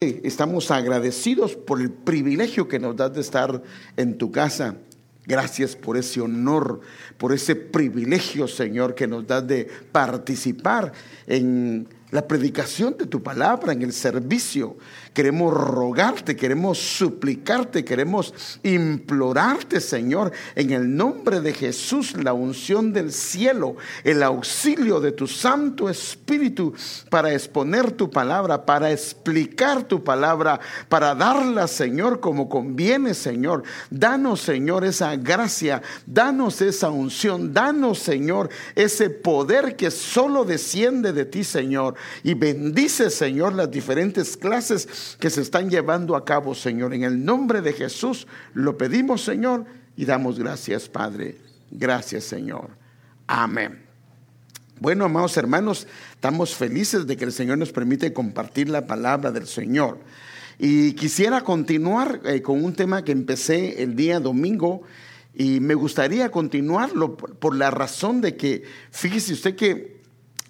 Estamos agradecidos por el privilegio que nos das de estar en tu casa. Gracias por ese honor, por ese privilegio, Señor, que nos das de participar en la predicación de tu palabra, en el servicio queremos rogarte, queremos suplicarte, queremos implorarte, Señor, en el nombre de Jesús, la unción del cielo, el auxilio de tu Santo Espíritu para exponer tu palabra, para explicar tu palabra, para darla, Señor, como conviene, Señor. Danos, Señor, esa gracia, danos esa unción, danos, Señor, ese poder que solo desciende de ti, Señor. Y bendice, Señor, las diferentes clases que se están llevando a cabo, Señor. En el nombre de Jesús lo pedimos, Señor, y damos gracias, Padre. Gracias, Señor. Amén. Bueno, amados hermanos, estamos felices de que el Señor nos permite compartir la palabra del Señor. Y quisiera continuar eh, con un tema que empecé el día domingo y me gustaría continuarlo por la razón de que, fíjese usted que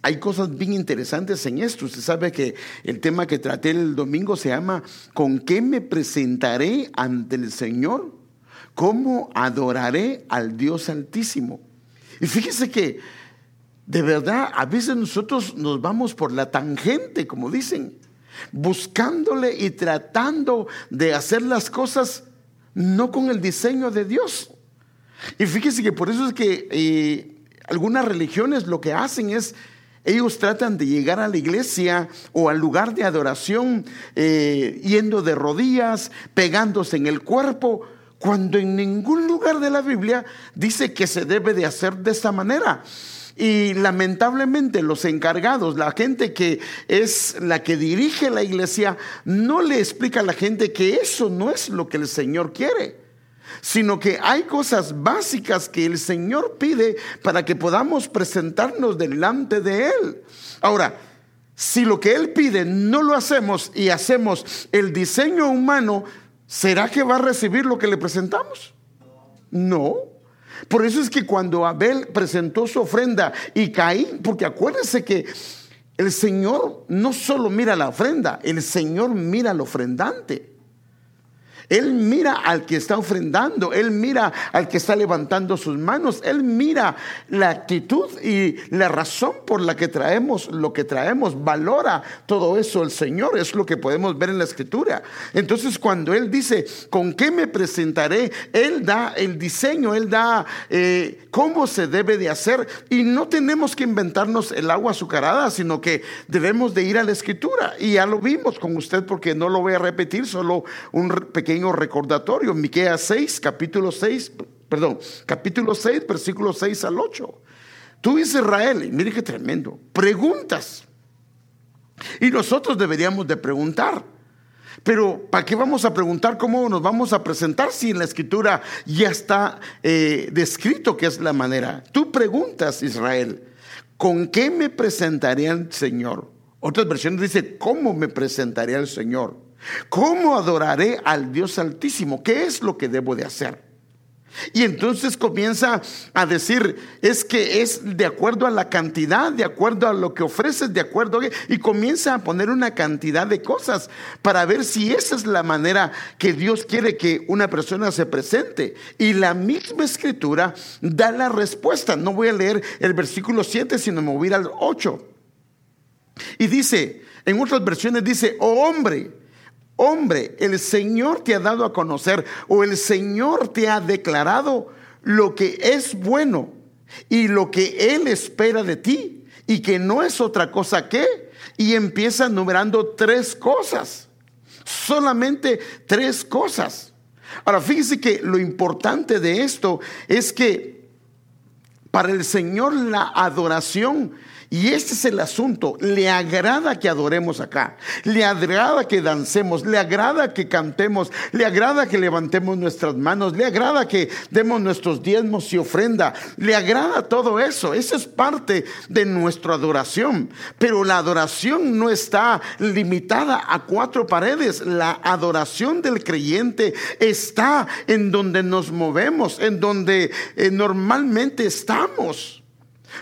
hay cosas bien interesantes en esto. Usted sabe que el tema que traté el domingo se llama ¿Con qué me presentaré ante el Señor? ¿Cómo adoraré al Dios Altísimo? Y fíjese que de verdad a veces nosotros nos vamos por la tangente, como dicen, buscándole y tratando de hacer las cosas no con el diseño de Dios. Y fíjese que por eso es que eh, algunas religiones lo que hacen es ellos tratan de llegar a la iglesia o al lugar de adoración eh, yendo de rodillas, pegándose en el cuerpo, cuando en ningún lugar de la Biblia dice que se debe de hacer de esta manera. Y lamentablemente los encargados, la gente que es la que dirige la iglesia, no le explica a la gente que eso no es lo que el Señor quiere sino que hay cosas básicas que el Señor pide para que podamos presentarnos delante de Él. Ahora, si lo que Él pide no lo hacemos y hacemos el diseño humano, ¿será que va a recibir lo que le presentamos? No. Por eso es que cuando Abel presentó su ofrenda y Caín, porque acuérdense que el Señor no solo mira la ofrenda, el Señor mira al ofrendante. Él mira al que está ofrendando, Él mira al que está levantando sus manos, Él mira la actitud y la razón por la que traemos lo que traemos, valora todo eso el Señor, es lo que podemos ver en la escritura. Entonces cuando Él dice, ¿con qué me presentaré? Él da el diseño, Él da eh, cómo se debe de hacer y no tenemos que inventarnos el agua azucarada, sino que debemos de ir a la escritura. Y ya lo vimos con usted porque no lo voy a repetir, solo un pequeño recordatorio. Miqueas 6, capítulo 6, perdón, capítulo 6, versículo 6 al 8. Tú Israel, y mire qué tremendo, preguntas. Y nosotros deberíamos de preguntar. Pero ¿para qué vamos a preguntar cómo nos vamos a presentar si en la escritura ya está eh, descrito que es la manera? Tú preguntas, Israel, ¿con qué me presentaré al Señor? Otras versiones dice, ¿cómo me presentaré al Señor? ¿Cómo adoraré al Dios Altísimo? ¿Qué es lo que debo de hacer? Y entonces comienza a decir, es que es de acuerdo a la cantidad, de acuerdo a lo que ofreces, de acuerdo a... Y comienza a poner una cantidad de cosas para ver si esa es la manera que Dios quiere que una persona se presente. Y la misma escritura da la respuesta. No voy a leer el versículo 7, sino me voy al 8. Y dice, en otras versiones dice, oh hombre, hombre, el Señor te ha dado a conocer o el Señor te ha declarado lo que es bueno y lo que Él espera de ti y que no es otra cosa que, y empieza numerando tres cosas, solamente tres cosas. Ahora, fíjese que lo importante de esto es que para el Señor la adoración y este es el asunto. Le agrada que adoremos acá. Le agrada que dancemos. Le agrada que cantemos. Le agrada que levantemos nuestras manos. Le agrada que demos nuestros diezmos y ofrenda. Le agrada todo eso. Eso es parte de nuestra adoración. Pero la adoración no está limitada a cuatro paredes. La adoración del creyente está en donde nos movemos, en donde eh, normalmente estamos.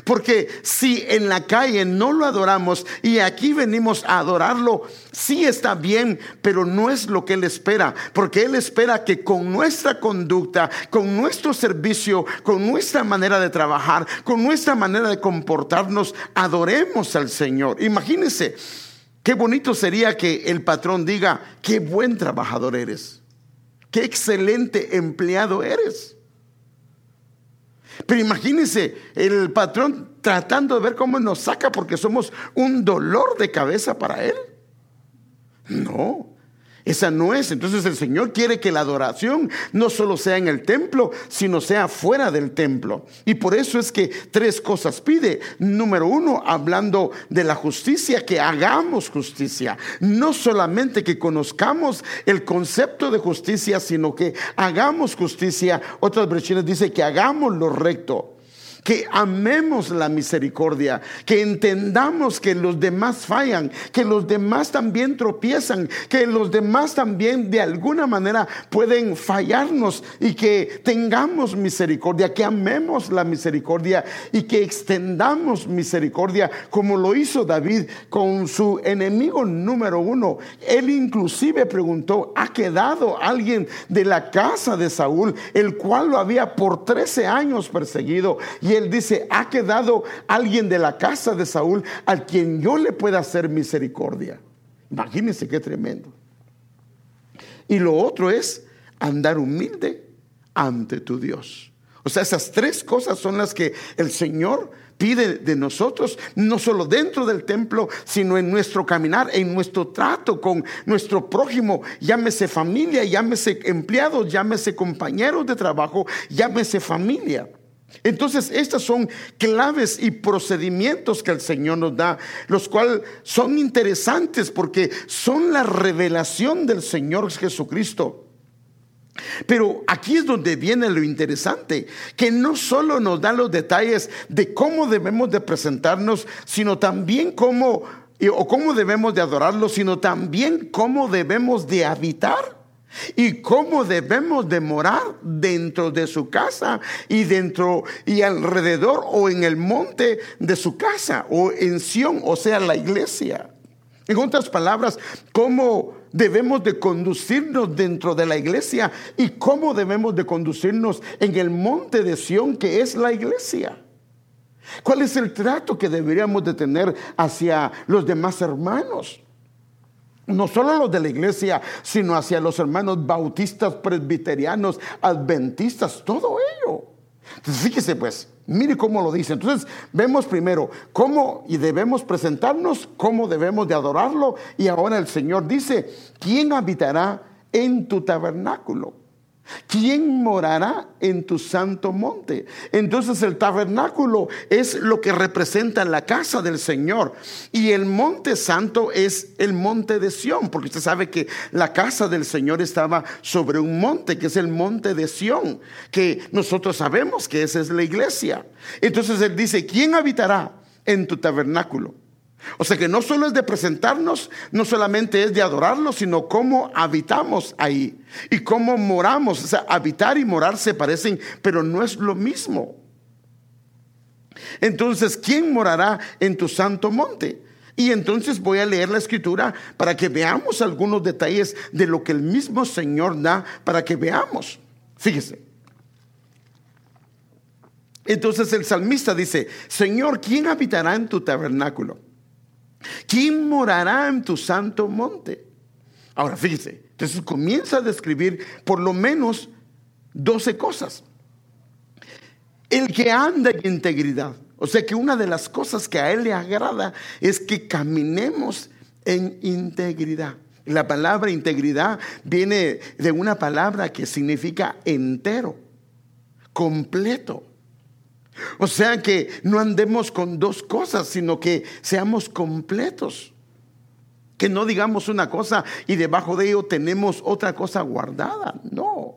Porque si en la calle no lo adoramos y aquí venimos a adorarlo, sí está bien, pero no es lo que Él espera. Porque Él espera que con nuestra conducta, con nuestro servicio, con nuestra manera de trabajar, con nuestra manera de comportarnos, adoremos al Señor. Imagínense, qué bonito sería que el patrón diga, qué buen trabajador eres, qué excelente empleado eres. Pero imagínense el patrón tratando de ver cómo nos saca porque somos un dolor de cabeza para él. No, esa no es. Entonces el Señor quiere que la adoración no solo sea en el templo, sino sea fuera del templo. Y por eso es que tres cosas pide. Número uno, hablando de la justicia, que hagamos justicia. No solamente que conozcamos el concepto de justicia, sino que hagamos justicia. Otras versiones dice que hagamos lo recto que amemos la misericordia, que entendamos que los demás fallan, que los demás también tropiezan, que los demás también de alguna manera pueden fallarnos y que tengamos misericordia, que amemos la misericordia y que extendamos misericordia como lo hizo David con su enemigo número uno. Él inclusive preguntó, ¿ha quedado alguien de la casa de Saúl, el cual lo había por 13 años perseguido? Y él dice, ha quedado alguien de la casa de Saúl al quien yo le pueda hacer misericordia. Imagínense qué tremendo. Y lo otro es andar humilde ante tu Dios. O sea, esas tres cosas son las que el Señor pide de nosotros, no solo dentro del templo, sino en nuestro caminar, en nuestro trato con nuestro prójimo, llámese familia, llámese empleados, llámese compañeros de trabajo, llámese familia. Entonces, estas son claves y procedimientos que el Señor nos da, los cuales son interesantes porque son la revelación del Señor Jesucristo. Pero aquí es donde viene lo interesante, que no solo nos da los detalles de cómo debemos de presentarnos, sino también cómo o cómo debemos de adorarlo, sino también cómo debemos de habitar y cómo debemos de morar dentro de su casa y dentro y alrededor o en el monte de su casa o en Sión, o sea, la iglesia. En otras palabras, cómo debemos de conducirnos dentro de la iglesia y cómo debemos de conducirnos en el monte de Sión que es la iglesia. ¿Cuál es el trato que deberíamos de tener hacia los demás hermanos? No solo los de la iglesia, sino hacia los hermanos bautistas, presbiterianos, adventistas, todo ello. Entonces, fíjese pues, mire cómo lo dice. Entonces, vemos primero cómo y debemos presentarnos, cómo debemos de adorarlo. Y ahora el Señor dice, ¿quién habitará en tu tabernáculo? ¿Quién morará en tu santo monte? Entonces el tabernáculo es lo que representa la casa del Señor. Y el monte santo es el monte de Sión, porque usted sabe que la casa del Señor estaba sobre un monte, que es el monte de Sión, que nosotros sabemos que esa es la iglesia. Entonces él dice, ¿quién habitará en tu tabernáculo? O sea que no solo es de presentarnos, no solamente es de adorarlo, sino cómo habitamos ahí y cómo moramos. O sea, habitar y morar se parecen, pero no es lo mismo. Entonces, ¿quién morará en tu santo monte? Y entonces voy a leer la escritura para que veamos algunos detalles de lo que el mismo Señor da para que veamos. Fíjese. Entonces el salmista dice, Señor, ¿quién habitará en tu tabernáculo? ¿Quién morará en tu santo monte? Ahora, fíjese, entonces comienza a describir por lo menos 12 cosas. El que anda en integridad. O sea que una de las cosas que a él le agrada es que caminemos en integridad. La palabra integridad viene de una palabra que significa entero, completo. O sea que no andemos con dos cosas, sino que seamos completos. Que no digamos una cosa y debajo de ello tenemos otra cosa guardada. No.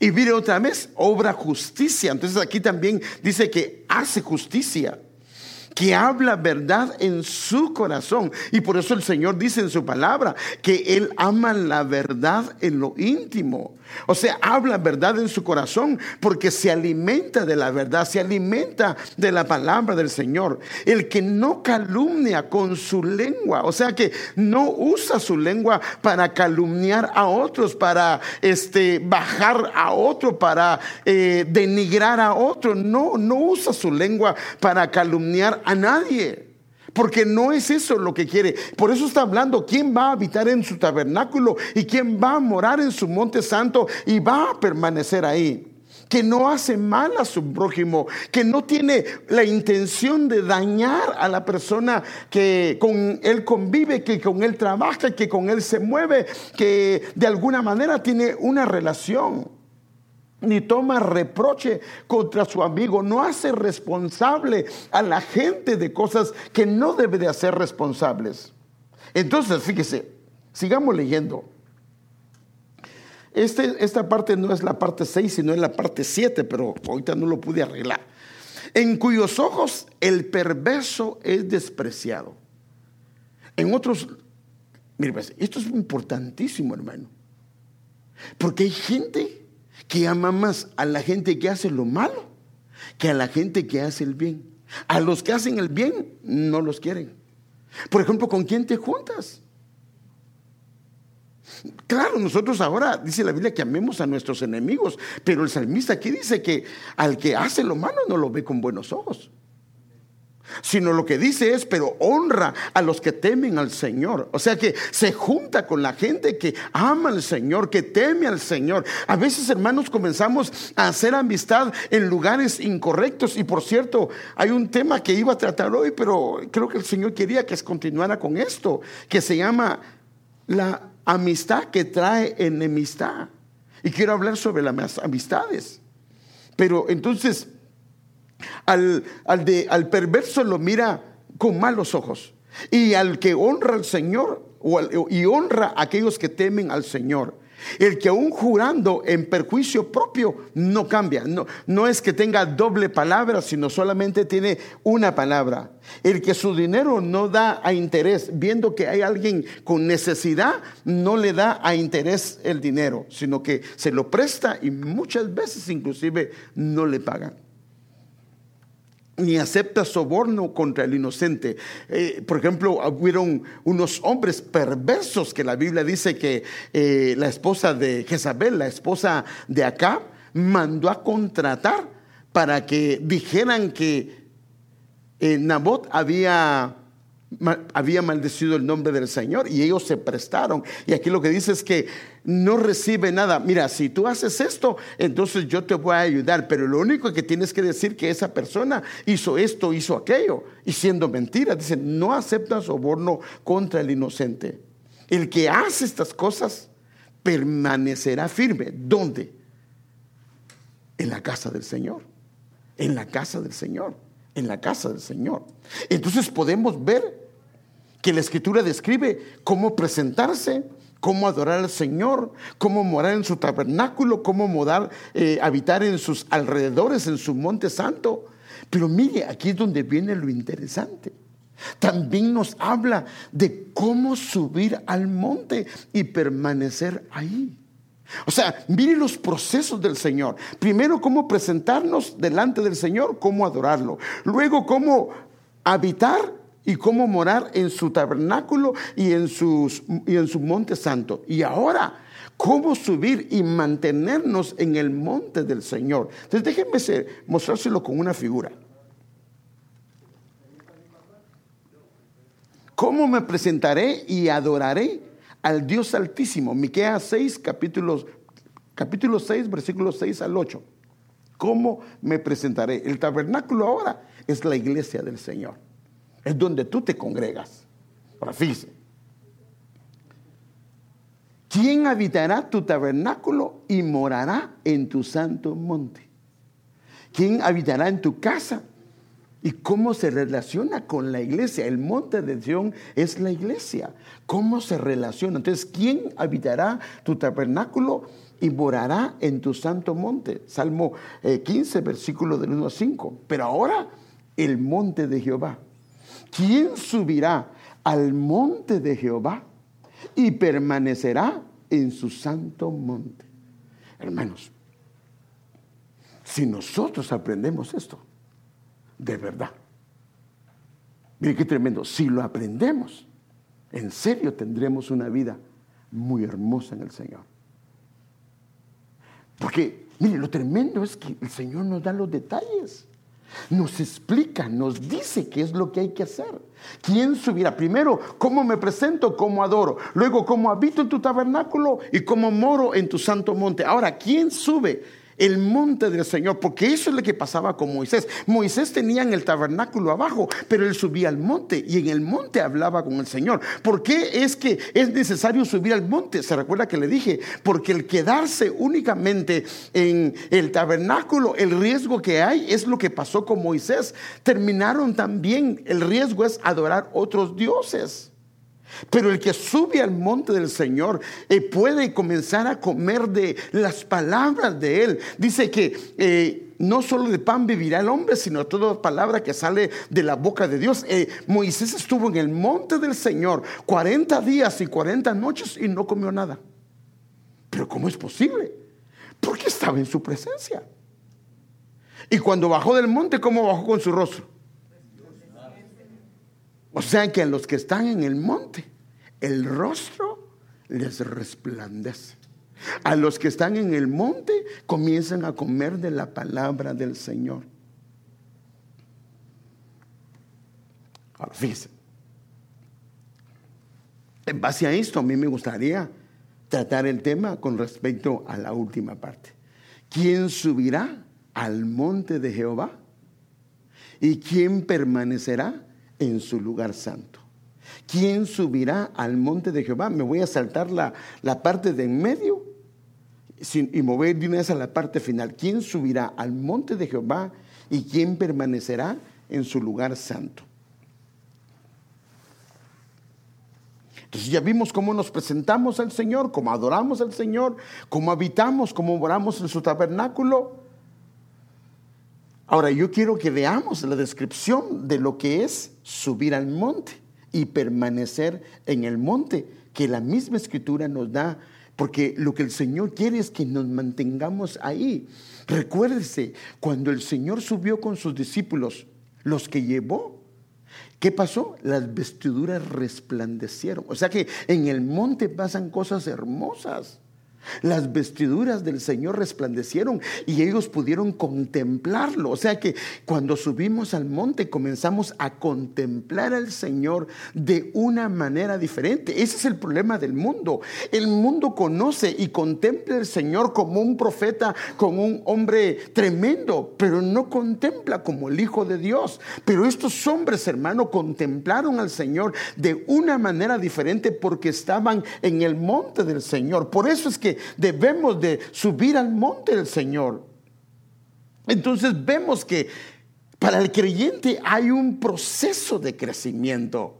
Y mire otra vez, obra justicia. Entonces aquí también dice que hace justicia. que habla verdad en su corazón. Y por eso el Señor dice en su palabra que Él ama la verdad en lo íntimo. O sea, habla verdad en su corazón porque se alimenta de la verdad, se alimenta de la palabra del Señor. El que no calumnia con su lengua, o sea que no usa su lengua para calumniar a otros, para este, bajar a otro, para eh, denigrar a otro. No, no usa su lengua para calumniar a nadie. Porque no es eso lo que quiere. Por eso está hablando quién va a habitar en su tabernáculo y quién va a morar en su monte santo y va a permanecer ahí. Que no hace mal a su prójimo, que no tiene la intención de dañar a la persona que con él convive, que con él trabaja, que con él se mueve, que de alguna manera tiene una relación ni toma reproche contra su amigo, no hace responsable a la gente de cosas que no debe de hacer responsables. Entonces, fíjese, sigamos leyendo. Este, esta parte no es la parte 6, sino es la parte 7, pero ahorita no lo pude arreglar. En cuyos ojos el perverso es despreciado. En otros, mire, pues, esto es importantísimo, hermano. Porque hay gente que ama más a la gente que hace lo malo que a la gente que hace el bien. A los que hacen el bien no los quieren. Por ejemplo, ¿con quién te juntas? Claro, nosotros ahora dice la Biblia que amemos a nuestros enemigos, pero el salmista aquí dice que al que hace lo malo no lo ve con buenos ojos sino lo que dice es, pero honra a los que temen al Señor. O sea que se junta con la gente que ama al Señor, que teme al Señor. A veces, hermanos, comenzamos a hacer amistad en lugares incorrectos. Y por cierto, hay un tema que iba a tratar hoy, pero creo que el Señor quería que continuara con esto, que se llama la amistad que trae enemistad. Y quiero hablar sobre las amistades. Pero entonces al, de, al perverso lo mira con malos ojos. Y al que honra al Señor y honra a aquellos que temen al Señor. El que aún jurando en perjuicio propio no cambia. No, no es que tenga doble palabra, sino solamente tiene una palabra. El que su dinero no da a interés, viendo que hay alguien con necesidad, no le da a interés el dinero, sino que se lo presta y muchas veces inclusive no le pagan ni acepta soborno contra el inocente. Eh, por ejemplo, hubieron unos hombres perversos que la Biblia dice que eh, la esposa de Jezabel, la esposa de Acá, mandó a contratar para que dijeran que eh, Nabot había había maldecido el nombre del Señor y ellos se prestaron. Y aquí lo que dice es que no recibe nada. Mira, si tú haces esto, entonces yo te voy a ayudar, pero lo único que tienes que decir que esa persona hizo esto, hizo aquello, y siendo mentira, dice, no acepta soborno contra el inocente. El que hace estas cosas permanecerá firme. ¿Dónde? En la casa del Señor. En la casa del Señor. En la casa del Señor. Entonces podemos ver que la escritura describe cómo presentarse, cómo adorar al Señor, cómo morar en su tabernáculo, cómo morar, eh, habitar en sus alrededores, en su monte santo. Pero mire, aquí es donde viene lo interesante. También nos habla de cómo subir al monte y permanecer ahí. O sea, mire los procesos del Señor. Primero, cómo presentarnos delante del Señor, cómo adorarlo. Luego, cómo habitar y cómo morar en su tabernáculo y en, sus, y en su monte santo. Y ahora, cómo subir y mantenernos en el monte del Señor. Entonces déjenme mostrárselo con una figura. ¿Cómo me presentaré y adoraré al Dios Altísimo? Miqueas 6, capítulos, capítulo 6, versículos 6 al 8. ¿Cómo me presentaré? El tabernáculo ahora es la iglesia del Señor es donde tú te congregas. Ahora. ¿Quién habitará tu tabernáculo y morará en tu santo monte? ¿Quién habitará en tu casa? ¿Y cómo se relaciona con la iglesia? El monte de Sion es la iglesia. ¿Cómo se relaciona? Entonces, ¿quién habitará tu tabernáculo y morará en tu santo monte? Salmo 15, eh, versículo del 1 a 5. Pero ahora el monte de Jehová? ¿Quién subirá al monte de Jehová y permanecerá en su santo monte? Hermanos, si nosotros aprendemos esto, de verdad, mire qué tremendo, si lo aprendemos, en serio tendremos una vida muy hermosa en el Señor. Porque, mire, lo tremendo es que el Señor nos da los detalles. Nos explica, nos dice qué es lo que hay que hacer. ¿Quién subirá? Primero, cómo me presento, cómo adoro. Luego, cómo habito en tu tabernáculo y cómo moro en tu santo monte. Ahora, ¿quién sube? El monte del Señor, porque eso es lo que pasaba con Moisés. Moisés tenía en el tabernáculo abajo, pero él subía al monte y en el monte hablaba con el Señor. ¿Por qué es que es necesario subir al monte? Se recuerda que le dije, porque el quedarse únicamente en el tabernáculo, el riesgo que hay es lo que pasó con Moisés. Terminaron también, el riesgo es adorar otros dioses. Pero el que sube al monte del Señor eh, puede comenzar a comer de las palabras de Él. Dice que eh, no solo de pan vivirá el hombre, sino toda palabra que sale de la boca de Dios. Eh, Moisés estuvo en el monte del Señor 40 días y 40 noches y no comió nada. Pero ¿cómo es posible? Porque estaba en su presencia. Y cuando bajó del monte, ¿cómo bajó con su rostro? O sea que a los que están en el monte, el rostro les resplandece. A los que están en el monte comienzan a comer de la palabra del Señor. Ahora, fíjense. En base a esto, a mí me gustaría tratar el tema con respecto a la última parte. ¿Quién subirá al monte de Jehová? ¿Y quién permanecerá en su lugar santo. ¿Quién subirá al monte de Jehová? Me voy a saltar la, la parte de en medio y mover de una vez a la parte final. ¿Quién subirá al monte de Jehová y quién permanecerá en su lugar santo? Entonces ya vimos cómo nos presentamos al Señor, cómo adoramos al Señor, cómo habitamos, cómo moramos en su tabernáculo. Ahora yo quiero que veamos la descripción de lo que es subir al monte y permanecer en el monte, que la misma escritura nos da, porque lo que el Señor quiere es que nos mantengamos ahí. Recuérdese, cuando el Señor subió con sus discípulos, los que llevó, ¿qué pasó? Las vestiduras resplandecieron. O sea que en el monte pasan cosas hermosas. Las vestiduras del Señor resplandecieron y ellos pudieron contemplarlo. O sea que cuando subimos al monte comenzamos a contemplar al Señor de una manera diferente. Ese es el problema del mundo. El mundo conoce y contempla al Señor como un profeta, como un hombre tremendo, pero no contempla como el Hijo de Dios. Pero estos hombres, hermano, contemplaron al Señor de una manera diferente porque estaban en el monte del Señor. Por eso es que debemos de subir al monte del Señor. Entonces vemos que para el creyente hay un proceso de crecimiento.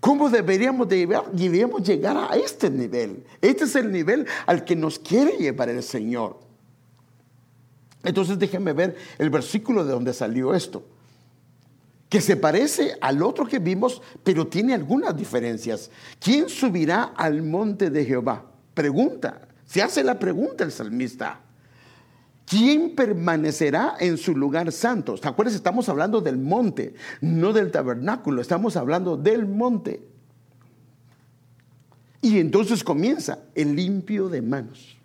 ¿Cómo deberíamos, de deberíamos llegar a este nivel? Este es el nivel al que nos quiere llevar el Señor. Entonces déjenme ver el versículo de donde salió esto, que se parece al otro que vimos, pero tiene algunas diferencias. ¿Quién subirá al monte de Jehová? Pregunta, se hace la pregunta el salmista. ¿Quién permanecerá en su lugar santo? ¿Te acuerdas? Estamos hablando del monte, no del tabernáculo, estamos hablando del monte. Y entonces comienza el limpio de manos.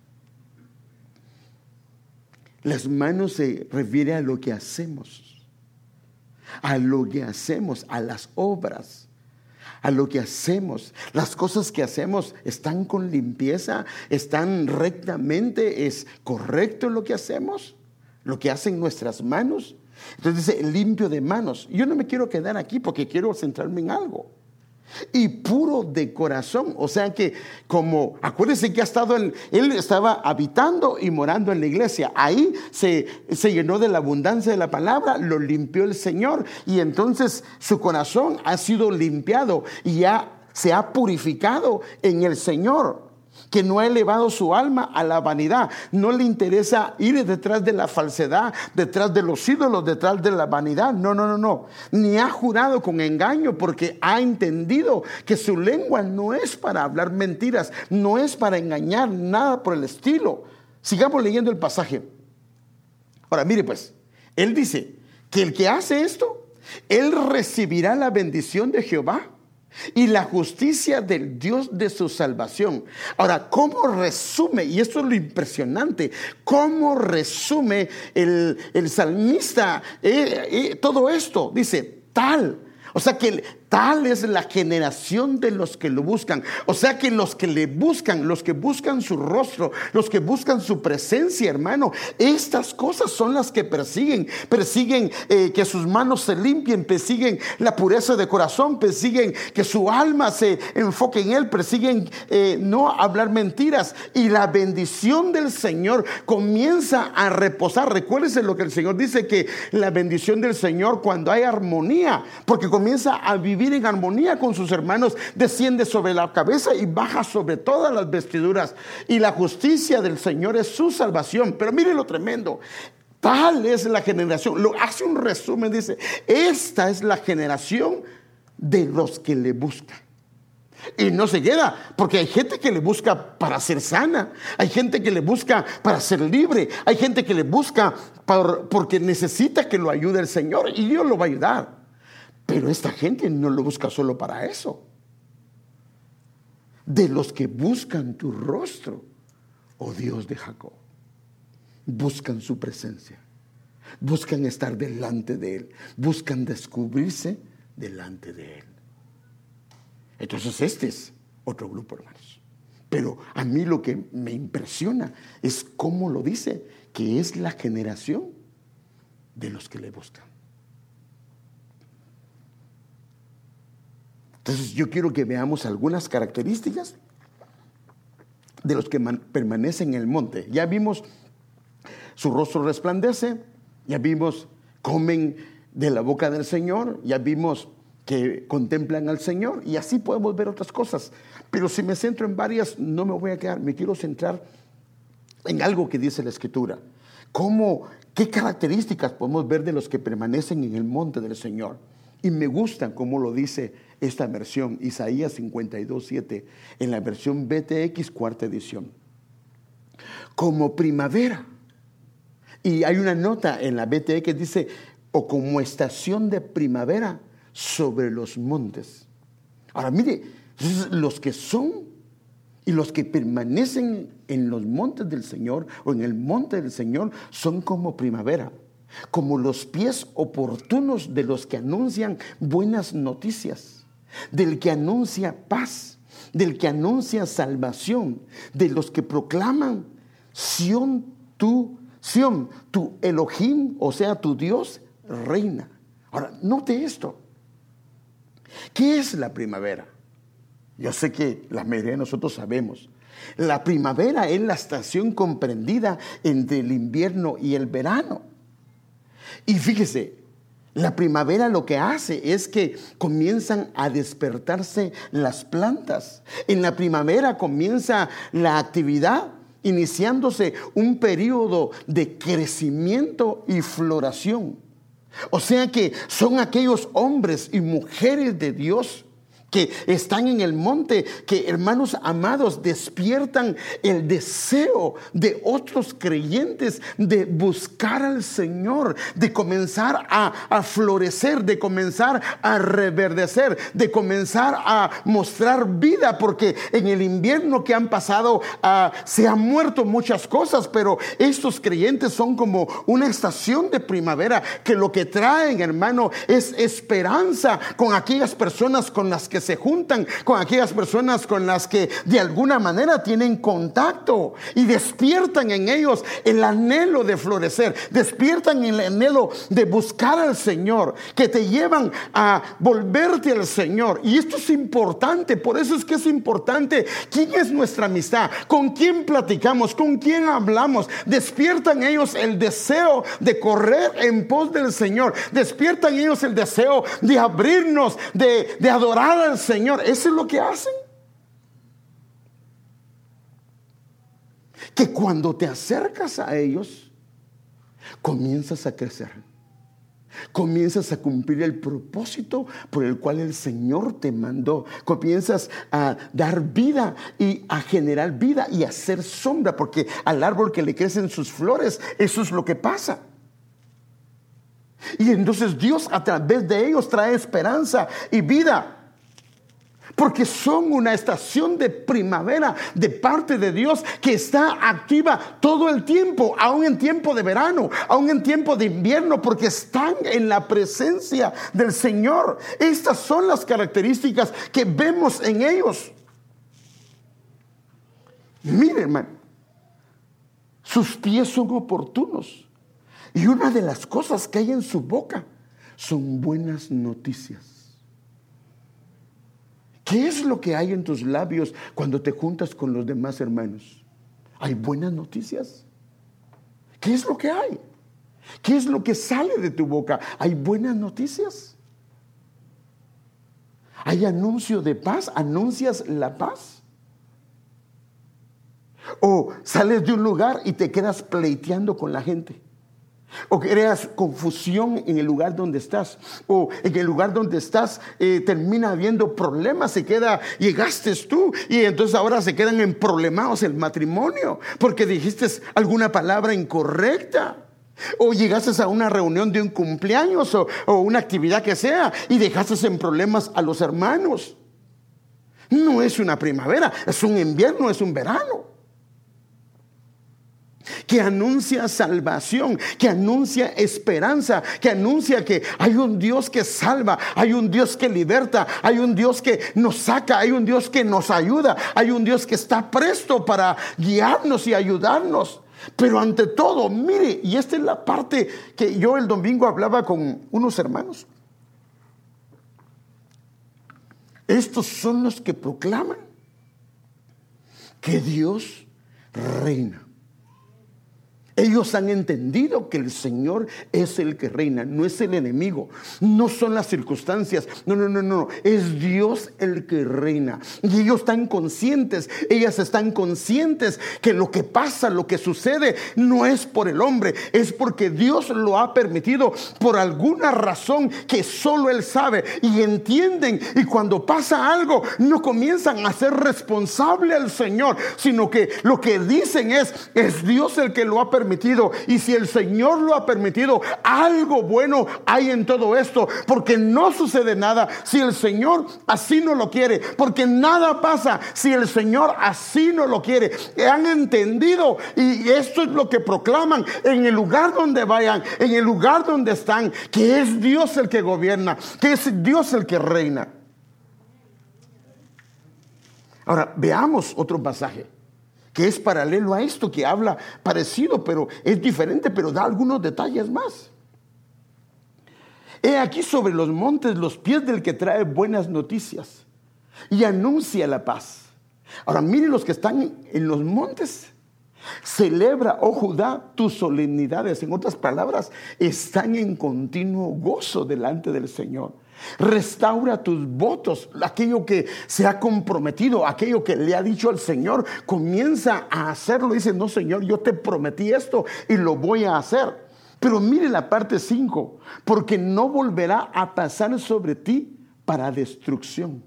Las manos se refiere a lo que hacemos, a lo que hacemos, a las obras a lo que hacemos. Las cosas que hacemos están con limpieza, están rectamente, es correcto lo que hacemos, lo que hacen nuestras manos. Entonces dice limpio de manos. Yo no me quiero quedar aquí porque quiero centrarme en algo y puro de corazón. O sea que como, acuérdense que ha estado, él estaba habitando y morando en la iglesia. Ahí se, se llenó de la abundancia de la palabra, lo limpió el Señor y entonces su corazón ha sido limpiado y ya se ha purificado en el Señor. Que no ha elevado su alma a la vanidad. No le interesa ir detrás de la falsedad, detrás de los ídolos, detrás de la vanidad. No, no, no, no. Ni ha jurado con engaño porque ha entendido que su lengua no es para hablar mentiras, no es para engañar, nada por el estilo. Sigamos leyendo el pasaje. Ahora, mire pues, él dice que el que hace esto, él recibirá la bendición de Jehová y la justicia del Dios de su salvación. Ahora, ¿cómo resume? Y esto es lo impresionante, ¿cómo resume el, salmista eh, eh, todo esto? Dice, tal. O sea que Tal es la generación de los que lo buscan. O sea que los que le buscan, los que buscan su rostro, los que buscan su presencia, hermano, estas cosas son las que persiguen. Persiguen eh, que sus manos se limpien, persiguen la pureza de corazón, persiguen que su alma se enfoque en Él, persiguen eh, no hablar mentiras. Y la bendición del Señor comienza a reposar. Recuérdese lo que el Señor dice, que la bendición del Señor cuando hay armonía, porque comienza a vivir vivir en armonía con sus hermanos, desciende sobre la cabeza y baja sobre todas las vestiduras. Y la justicia del Señor es su salvación. Pero mire lo tremendo. Tal es la generación. Lo hace un resumen, dice, esta es la generación de los que le buscan. Y no se queda, porque hay gente que le busca para ser sana, hay gente que le busca para ser libre, hay gente que le busca porque necesita que lo ayude el Señor y Dios lo va a ayudar. Pero esta gente no lo busca solo para eso. De los que buscan tu rostro, oh Dios de Jacob, buscan su presencia, buscan estar delante de Él, buscan descubrirse delante de Él. Entonces este es otro grupo, hermanos. Pero a mí lo que me impresiona es cómo lo dice, que es la generación de los que le buscan. Entonces yo quiero que veamos algunas características de los que permanecen en el monte. Ya vimos su rostro resplandece, ya vimos comen de la boca del Señor, ya vimos que contemplan al Señor y así podemos ver otras cosas. Pero si me centro en varias, no me voy a quedar, me quiero centrar en algo que dice la Escritura. ¿Cómo, qué características podemos ver de los que permanecen en el monte del Señor? Y me gusta cómo lo dice esta versión, Isaías 52, 7, en la versión BTX cuarta edición. Como primavera. Y hay una nota en la BTX que dice, o como estación de primavera sobre los montes. Ahora mire, los que son y los que permanecen en los montes del Señor o en el monte del Señor son como primavera como los pies oportunos de los que anuncian buenas noticias, del que anuncia paz, del que anuncia salvación, de los que proclaman Sión, tu, Sión, tu Elohim, o sea, tu Dios, reina. Ahora, note esto. ¿Qué es la primavera? Yo sé que la mayoría de nosotros sabemos. La primavera es la estación comprendida entre el invierno y el verano. Y fíjese, la primavera lo que hace es que comienzan a despertarse las plantas. En la primavera comienza la actividad iniciándose un periodo de crecimiento y floración. O sea que son aquellos hombres y mujeres de Dios que están en el monte, que hermanos amados despiertan el deseo de otros creyentes de buscar al Señor, de comenzar a, florecer, de comenzar a reverdecer, de comenzar a mostrar vida, porque en el invierno que han pasado ah, se han muerto muchas cosas, pero estos creyentes son como una estación de primavera que lo que traen, hermano, es esperanza con aquellas personas con las que se juntan, con aquellas personas con las que de alguna manera tienen contacto y despiertan en ellos el anhelo de florecer, despiertan el anhelo de buscar al Señor, que te llevan a volverte al Señor. Y esto es importante, por eso es que es importante quién es nuestra amistad, con quién platicamos, con quién hablamos. Despiertan ellos el deseo de correr en pos del Señor, despiertan ellos el deseo de abrirnos, de, de adorar Señor. Eso es lo que hacen. que cuando te acercas a ellos, comienzas a crecer. Comienzas a cumplir el propósito por el cual el Señor te mandó. Comienzas a dar vida y a generar vida y a hacer sombra, porque al árbol que le crecen sus flores, eso es lo que pasa. Y entonces Dios a través de ellos trae esperanza y vida porque son una estación de primavera de parte de Dios que está activa todo el tiempo, aún en tiempo de verano, aún en tiempo de invierno, porque están en la presencia del Señor. Estas son las características que vemos en ellos. Miren, hermano, sus pies son oportunos. Y una de las cosas que hay en su boca son buenas noticias. ¿Qué es lo que hay en tus labios cuando te juntas con los demás hermanos? ¿Hay buenas noticias? ¿Qué es lo que hay? ¿Qué es lo que sale de tu boca? ¿Hay buenas noticias? ¿Hay anuncio de paz? ¿Anuncias la paz? ¿O sales de un lugar y te quedas pleiteando con la gente? O creas confusión en el lugar donde estás, o en el lugar donde estás eh, termina habiendo problemas, se queda, llegaste tú, y entonces ahora se quedan en problemados el matrimonio, porque dijiste alguna palabra incorrecta. O llegaste a una reunión de un cumpleaños o, o una actividad que sea y dejaste en problemas a los hermanos. No es una primavera, es un invierno, es un verano que anuncia salvación, que anuncia esperanza, que anuncia que hay un Dios que salva, hay un Dios que liberta, hay un Dios que nos saca, hay un Dios que nos ayuda, hay un Dios que está presto para guiarnos y ayudarnos. Pero ante todo, mire, y esta es la parte que yo el domingo hablaba con unos hermanos. Estos son los que proclaman que Dios reina. Ellos han entendido que el Señor es el que reina, no es el enemigo, no son las circunstancias, no, no, no, no, es Dios el que reina. Y ellos están conscientes, ellas están conscientes que lo que pasa, lo que sucede, no es por el hombre, es porque Dios lo ha permitido por alguna razón que solo Él sabe y entienden. Y cuando pasa algo, no comienzan a ser responsable al Señor, sino que lo que dicen es, es Dios el que lo ha permitido y si el Señor lo ha permitido, algo bueno hay en todo esto. Porque no sucede nada si el Señor así no lo quiere. Porque nada pasa si el Señor así no lo quiere. Han entendido y esto es lo que proclaman en el lugar donde vayan, en el lugar donde están, que es Dios el que gobierna, que es Dios el que reina. Ahora, veamos otro pasaje que es paralelo a esto, que habla parecido, pero es diferente, pero da algunos detalles más. He aquí sobre los montes los pies del que trae buenas noticias y anuncia la paz. Ahora miren los que están en los montes. Celebra, oh Judá, tus solemnidades. En otras palabras, están en continuo gozo delante del Señor. Restaura tus votos, aquello que se ha comprometido, aquello que le ha dicho al Señor, comienza a hacerlo. Dice, no Señor, yo te prometí esto y lo voy a hacer. Pero mire la parte 5, porque no volverá a pasar sobre ti para destrucción.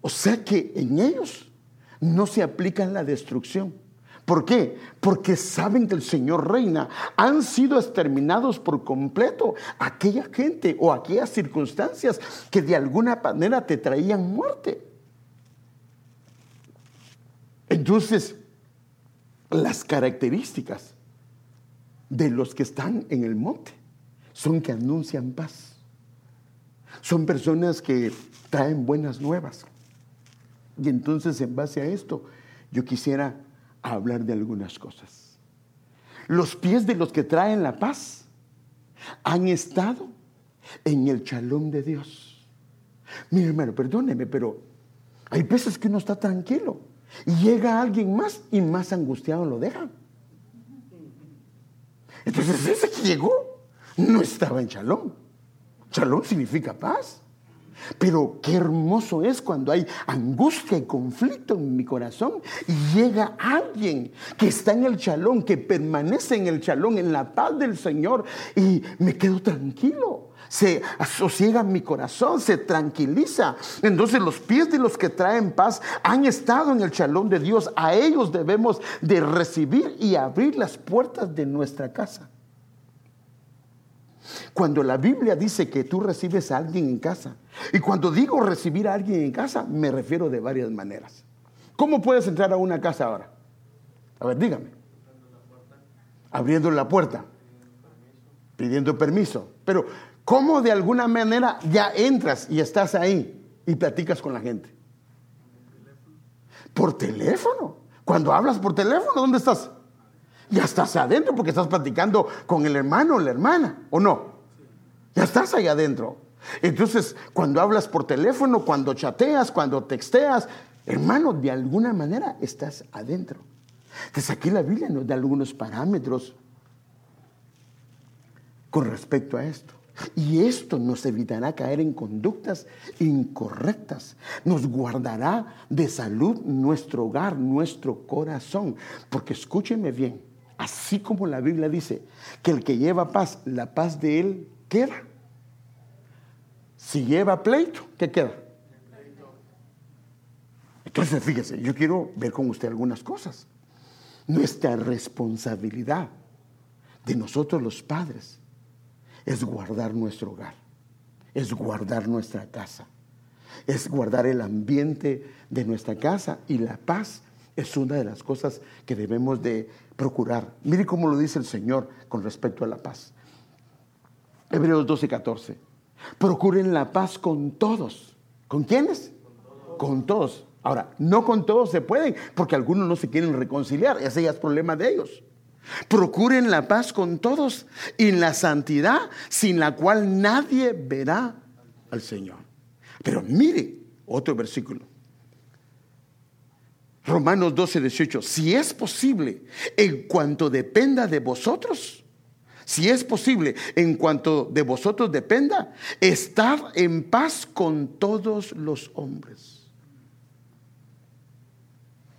O sea que en ellos no se aplica la destrucción. ¿Por qué? Porque saben que el Señor reina. Han sido exterminados por completo aquella gente o aquellas circunstancias que de alguna manera te traían muerte. Entonces, las características de los que están en el monte son que anuncian paz. Son personas que traen buenas nuevas. Y entonces, en base a esto, yo quisiera hablar de algunas cosas. Los pies de los que traen la paz han estado en el chalón de Dios. Mire hermano, perdóneme, pero hay veces que uno está tranquilo y llega alguien más y más angustiado lo deja. Entonces ese que llegó no estaba en chalón. Chalón significa paz. Pero qué hermoso es cuando hay angustia y conflicto en mi corazón y llega alguien que está en el chalón, que permanece en el chalón, en la paz del Señor y me quedo tranquilo. Se asosiega mi corazón, se tranquiliza. Entonces los pies de los que traen paz han estado en el chalón de Dios. A ellos debemos de recibir y abrir las puertas de nuestra casa. Cuando la Biblia dice que tú recibes a alguien en casa, y cuando digo recibir a alguien en casa, me refiero de varias maneras. ¿Cómo puedes entrar a una casa ahora? A ver, dígame. Abriendo la puerta, pidiendo permiso. Pero, ¿cómo de alguna manera ya entras y estás ahí y platicas con la gente? Por teléfono. Cuando hablas por teléfono, ¿dónde estás? Ya estás adentro porque estás platicando con el hermano o la hermana, ¿o no? Ya estás ahí adentro. Entonces, cuando hablas por teléfono, cuando chateas, cuando texteas, hermano, de alguna manera estás adentro. Entonces aquí la Biblia nos da algunos parámetros con respecto a esto. Y esto nos evitará caer en conductas incorrectas. Nos guardará de salud nuestro hogar, nuestro corazón. Porque escúcheme bien, así como la Biblia dice que el que lleva paz, la paz de él queda. Si lleva pleito, ¿qué queda? Entonces, fíjese, yo quiero ver con usted algunas cosas. Nuestra responsabilidad de nosotros los padres es guardar nuestro hogar, es guardar nuestra casa, es guardar el ambiente de nuestra casa y la paz es una de las cosas que debemos de procurar. Mire cómo lo dice el Señor con respecto a la paz. Hebreos 12, 14. Procuren la paz con todos. ¿Con quiénes? Con todos. Ahora, no con todos se pueden, porque algunos no se quieren reconciliar. Ese ya es problema de ellos. Procuren la paz con todos y la santidad sin la cual nadie verá al Señor. Pero mire otro versículo. Romanos 12, 18. Si es posible, en cuanto dependa de vosotros, si es posible, en cuanto de vosotros dependa, estar en paz con todos los hombres.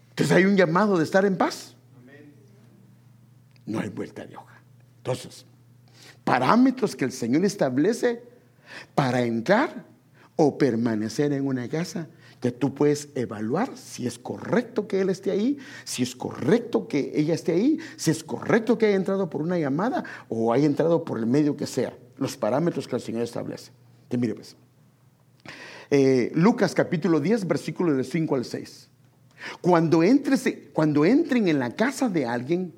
Entonces hay un llamado de estar en paz. No hay vuelta de hoja. Entonces, parámetros que el Señor establece para entrar o permanecer en una casa que tú puedes evaluar si es correcto que él esté ahí, si es correcto que ella esté ahí, si es correcto que haya entrado por una llamada o haya entrado por el medio que sea, los parámetros que el Señor establece. Te mire pues. Eh, Lucas capítulo 10, versículo de 5 al 6. Cuando, entres, cuando entren en la casa de alguien,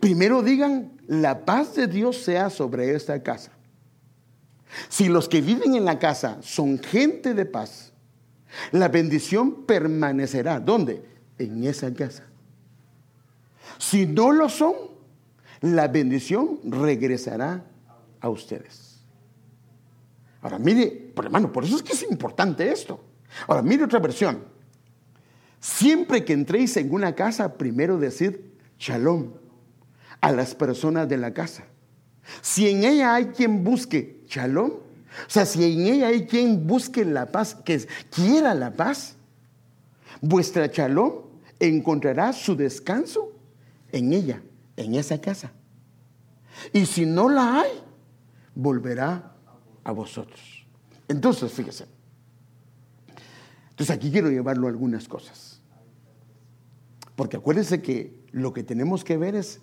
primero digan, la paz de Dios sea sobre esta casa. Si los que viven en la casa son gente de paz, la bendición permanecerá. ¿Dónde? En esa casa. Si no lo son, la bendición regresará a ustedes. Ahora, mire, hermano, por eso es que es importante esto. Ahora, mire otra versión. Siempre que entréis en una casa, primero decid shalom a las personas de la casa. Si en ella hay quien busque shalom, o sea, si en ella hay quien busque la paz, que quiera la paz, vuestra chalón encontrará su descanso en ella, en esa casa. Y si no la hay, volverá a vosotros. Entonces, fíjese. Entonces aquí quiero llevarlo a algunas cosas. Porque acuérdense que lo que tenemos que ver es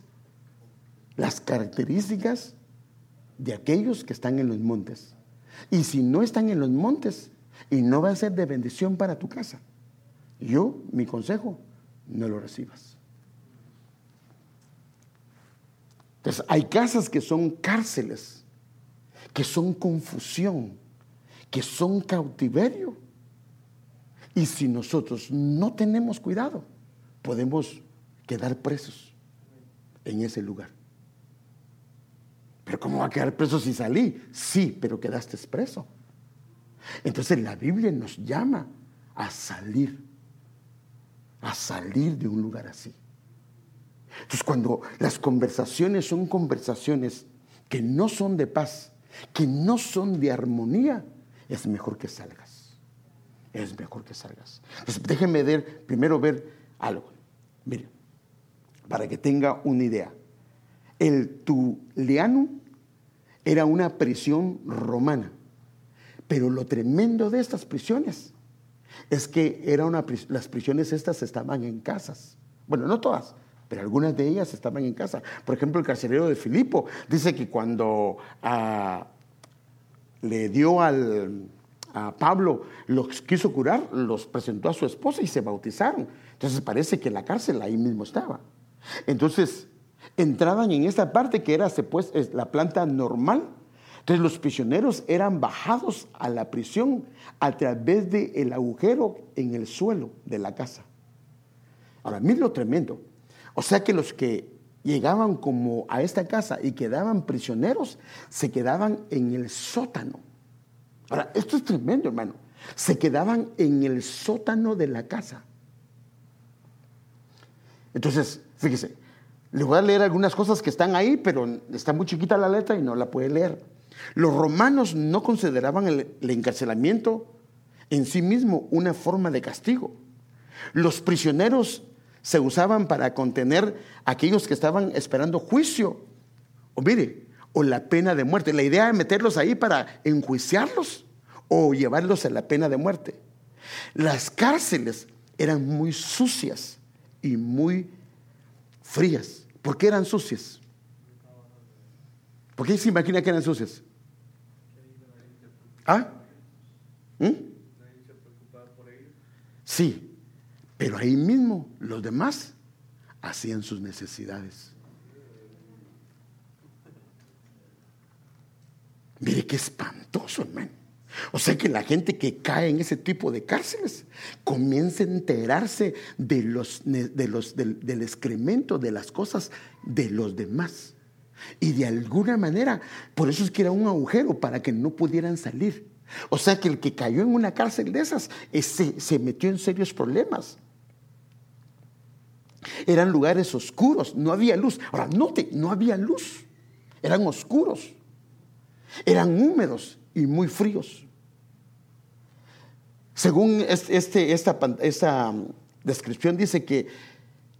las características de aquellos que están en los montes. Y si no están en los montes y no va a ser de bendición para tu casa, yo, mi consejo, no lo recibas. Entonces, hay casas que son cárceles, que son confusión, que son cautiverio. Y si nosotros no tenemos cuidado, podemos quedar presos en ese lugar. Pero ¿cómo va a quedar preso si salí? Sí, pero quedaste preso. Entonces la Biblia nos llama a salir, a salir de un lugar así. Entonces cuando las conversaciones son conversaciones que no son de paz, que no son de armonía, es mejor que salgas. es mejor que salgas. Entonces, déjenme ver, primero ver algo. Mire, para que tenga una idea. El Tuliano era una prisión romana, pero lo tremendo de estas prisiones es que era una, las prisiones estas estaban en casas. Bueno, no todas, pero algunas de ellas estaban en casa. Por ejemplo, el carcelero de Filipo dice que cuando ah, le dio a Pablo, los quiso curar, los presentó a su esposa y se bautizaron. Entonces parece que la cárcel ahí mismo estaba. Entonces entraban en esta parte que era pues, la planta normal. Entonces los prisioneros eran bajados a la prisión a través del agujero en el suelo de la casa. Ahora, miren lo tremendo. O sea que los que llegaban como a esta casa y quedaban prisioneros, se quedaban en el sótano. Ahora, esto es tremendo, hermano. Se quedaban en el sótano de la casa. Entonces, fíjese, le voy a leer algunas cosas que están ahí, pero está muy chiquita la letra y no la puede leer. Los romanos no consideraban el, el encarcelamiento en sí mismo una forma de castigo. Los prisioneros se usaban para contener a aquellos que estaban esperando juicio. O mire, o la pena de muerte. La idea de meterlos ahí para enjuiciarlos o llevarlos a la pena de muerte. Las cárceles eran muy sucias y muy frías. ¿Por qué eran sucias? ¿Por qué se imagina que eran sucias? ¿Ah? ¿Mm? Sí, pero ahí mismo los demás hacían sus necesidades. Mire qué espantoso, hermano. O sea que la gente que cae en ese tipo de cárceles comienza a enterarse de los, de los, del, excremento, de las cosas de los demás. Y de alguna manera, por eso es que era un agujero para que no pudieran salir. O sea que el que cayó en una cárcel de esas se, se metió en serios problemas. Eran lugares oscuros, no había luz. Ahora, note, no había luz. Eran oscuros. Eran húmedos y muy fríos. Según este, esta, esta um, descripción dice que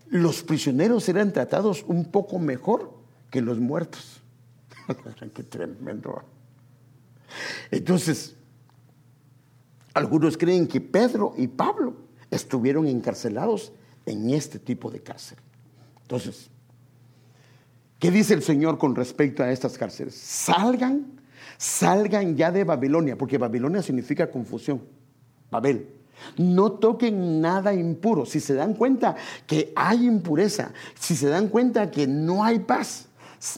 los prisioneros eran tratados un poco mejor que los muertos. Qué tremendo. Entonces, algunos creen que Pedro y Pablo estuvieron encarcelados en este tipo de cárcel. Entonces, ¿qué dice el Señor con respecto a estas cárceles? Salgan, salgan ya de Babilonia, porque Babilonia significa confusión. Babel. No toquen nada impuro. Si se dan cuenta que hay impureza, si se dan cuenta que no hay paz,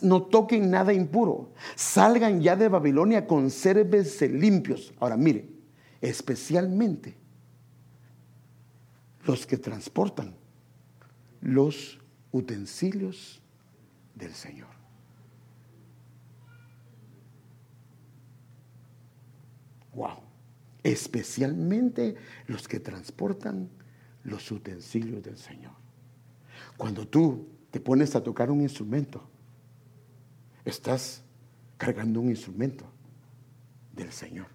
no toquen nada impuro. Salgan ya de Babilonia, consérvense limpios. Ahora mire, especialmente los que transportan los utensilios del Señor. Wow. Especialmente los que transportan los utensilios del Señor. Cuando tú te pones a tocar un instrumento, estás cargando un instrumento del Señor.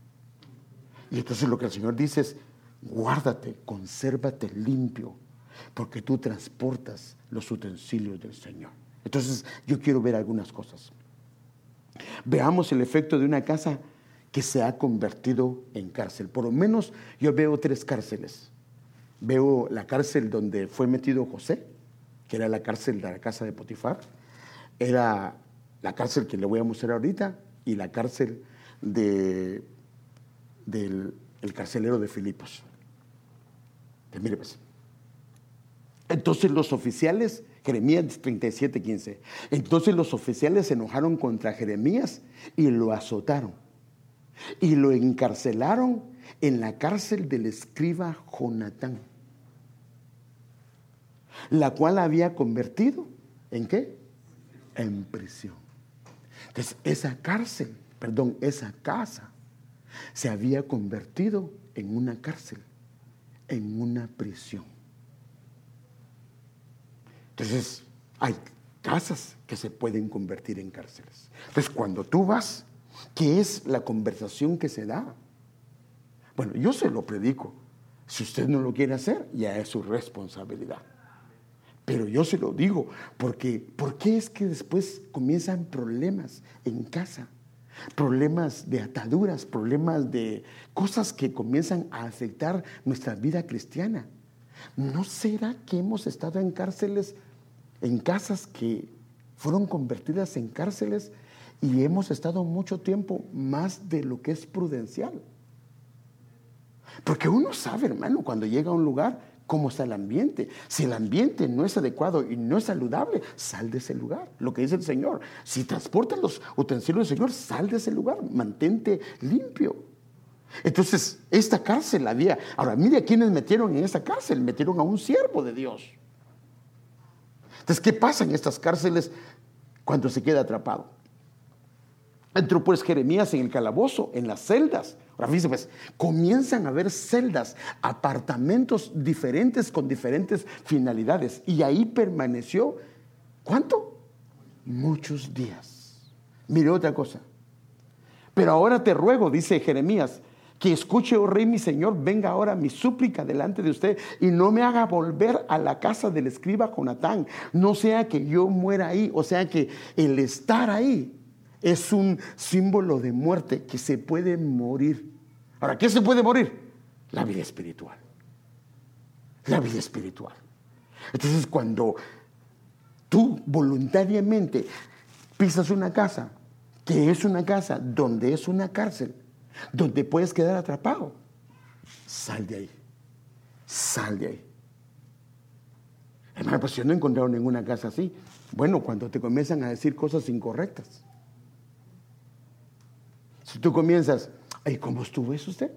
Y entonces lo que el Señor dice es, guárdate, consérvate limpio, porque tú transportas los utensilios del Señor. Entonces yo quiero ver algunas cosas. Veamos el efecto de una casa que se ha convertido en cárcel. Por lo menos yo veo tres cárceles. Veo la cárcel donde fue metido José, que era la cárcel de la casa de Potifar. Era la cárcel que le voy a mostrar ahorita y la cárcel de, del el carcelero de Filipos. mire pues. Entonces los oficiales, Jeremías 37, 15, entonces los oficiales se enojaron contra Jeremías y lo azotaron y lo encarcelaron en la cárcel del escriba Jonatán, la cual había convertido en qué? En prisión. Entonces, esa cárcel, perdón, esa casa se había convertido en una cárcel, en una prisión. Entonces, hay casas que se pueden convertir en cárceles. Entonces, cuando tú vas, ¿qué es la conversación que se da? Bueno, yo se lo predico Si usted no lo quiere hacer, ya es su responsabilidad. Pero yo se lo digo, porque ¿por qué es que después comienzan problemas en casa? Problemas de ataduras, problemas de cosas que comienzan a afectar nuestra vida cristiana. ¿No será que hemos estado en cárceles, en casas que fueron convertidas en cárceles y hemos estado mucho tiempo más de lo que es prudencial? Porque uno sabe, hermano, cuando llega a un lugar, cómo está el ambiente. Si el ambiente no es adecuado y no es saludable, sal de ese lugar. Lo que dice el Señor. Si transportas los utensilios del Señor, sal de ese lugar. Mantente limpio. Entonces, esta cárcel había. Ahora, mire a metieron en esa cárcel. Metieron a un siervo de Dios. Entonces, ¿qué pasa en estas cárceles cuando se queda atrapado? Entró pues Jeremías en el calabozo, en las celdas. Ahora fíjense pues, comienzan a haber celdas, apartamentos diferentes con diferentes finalidades. Y ahí permaneció, ¿cuánto? Muchos días. Mire otra cosa. Pero ahora te ruego, dice Jeremías, que escuche, oh rey mi señor, venga ahora mi súplica delante de usted y no me haga volver a la casa del escriba Jonatán, no sea que yo muera ahí, o sea que el estar ahí es un símbolo de muerte que se puede morir. Ahora, ¿qué se puede morir? La vida espiritual. La vida espiritual. Entonces, cuando tú voluntariamente pisas una casa, que es una casa donde es una cárcel, donde puedes quedar atrapado, sal de ahí. Sal de ahí. Hermano, pues yo no he encontrado ninguna casa así. Bueno, cuando te comienzan a decir cosas incorrectas. Si tú comienzas, ¿y cómo estuvo eso usted?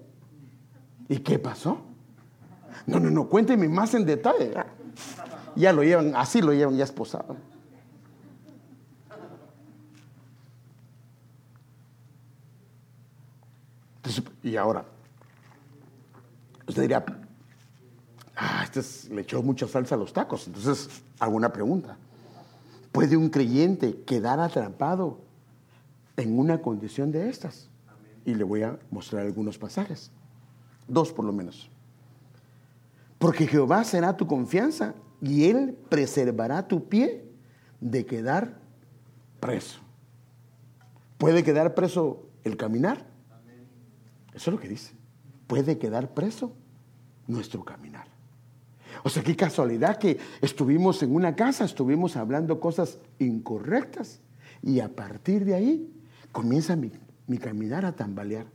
¿Y qué pasó? No, no, no, cuénteme más en detalle. Ya lo llevan, así lo llevan ya esposado. y ahora, usted dirá, ah, este le echó mucha salsa a los tacos. Entonces, hago una pregunta. ¿Puede un creyente quedar atrapado en una condición de estas. Y le voy a mostrar algunos pasajes, dos por lo menos. Porque Jehová será tu confianza y Él preservará tu pie de quedar preso. ¿Puede quedar preso el caminar? Eso es lo que dice. Puede quedar preso nuestro caminar. O sea, qué casualidad que estuvimos en una casa, estuvimos hablando cosas incorrectas y a partir de ahí comienza mi, caminar a tambalear,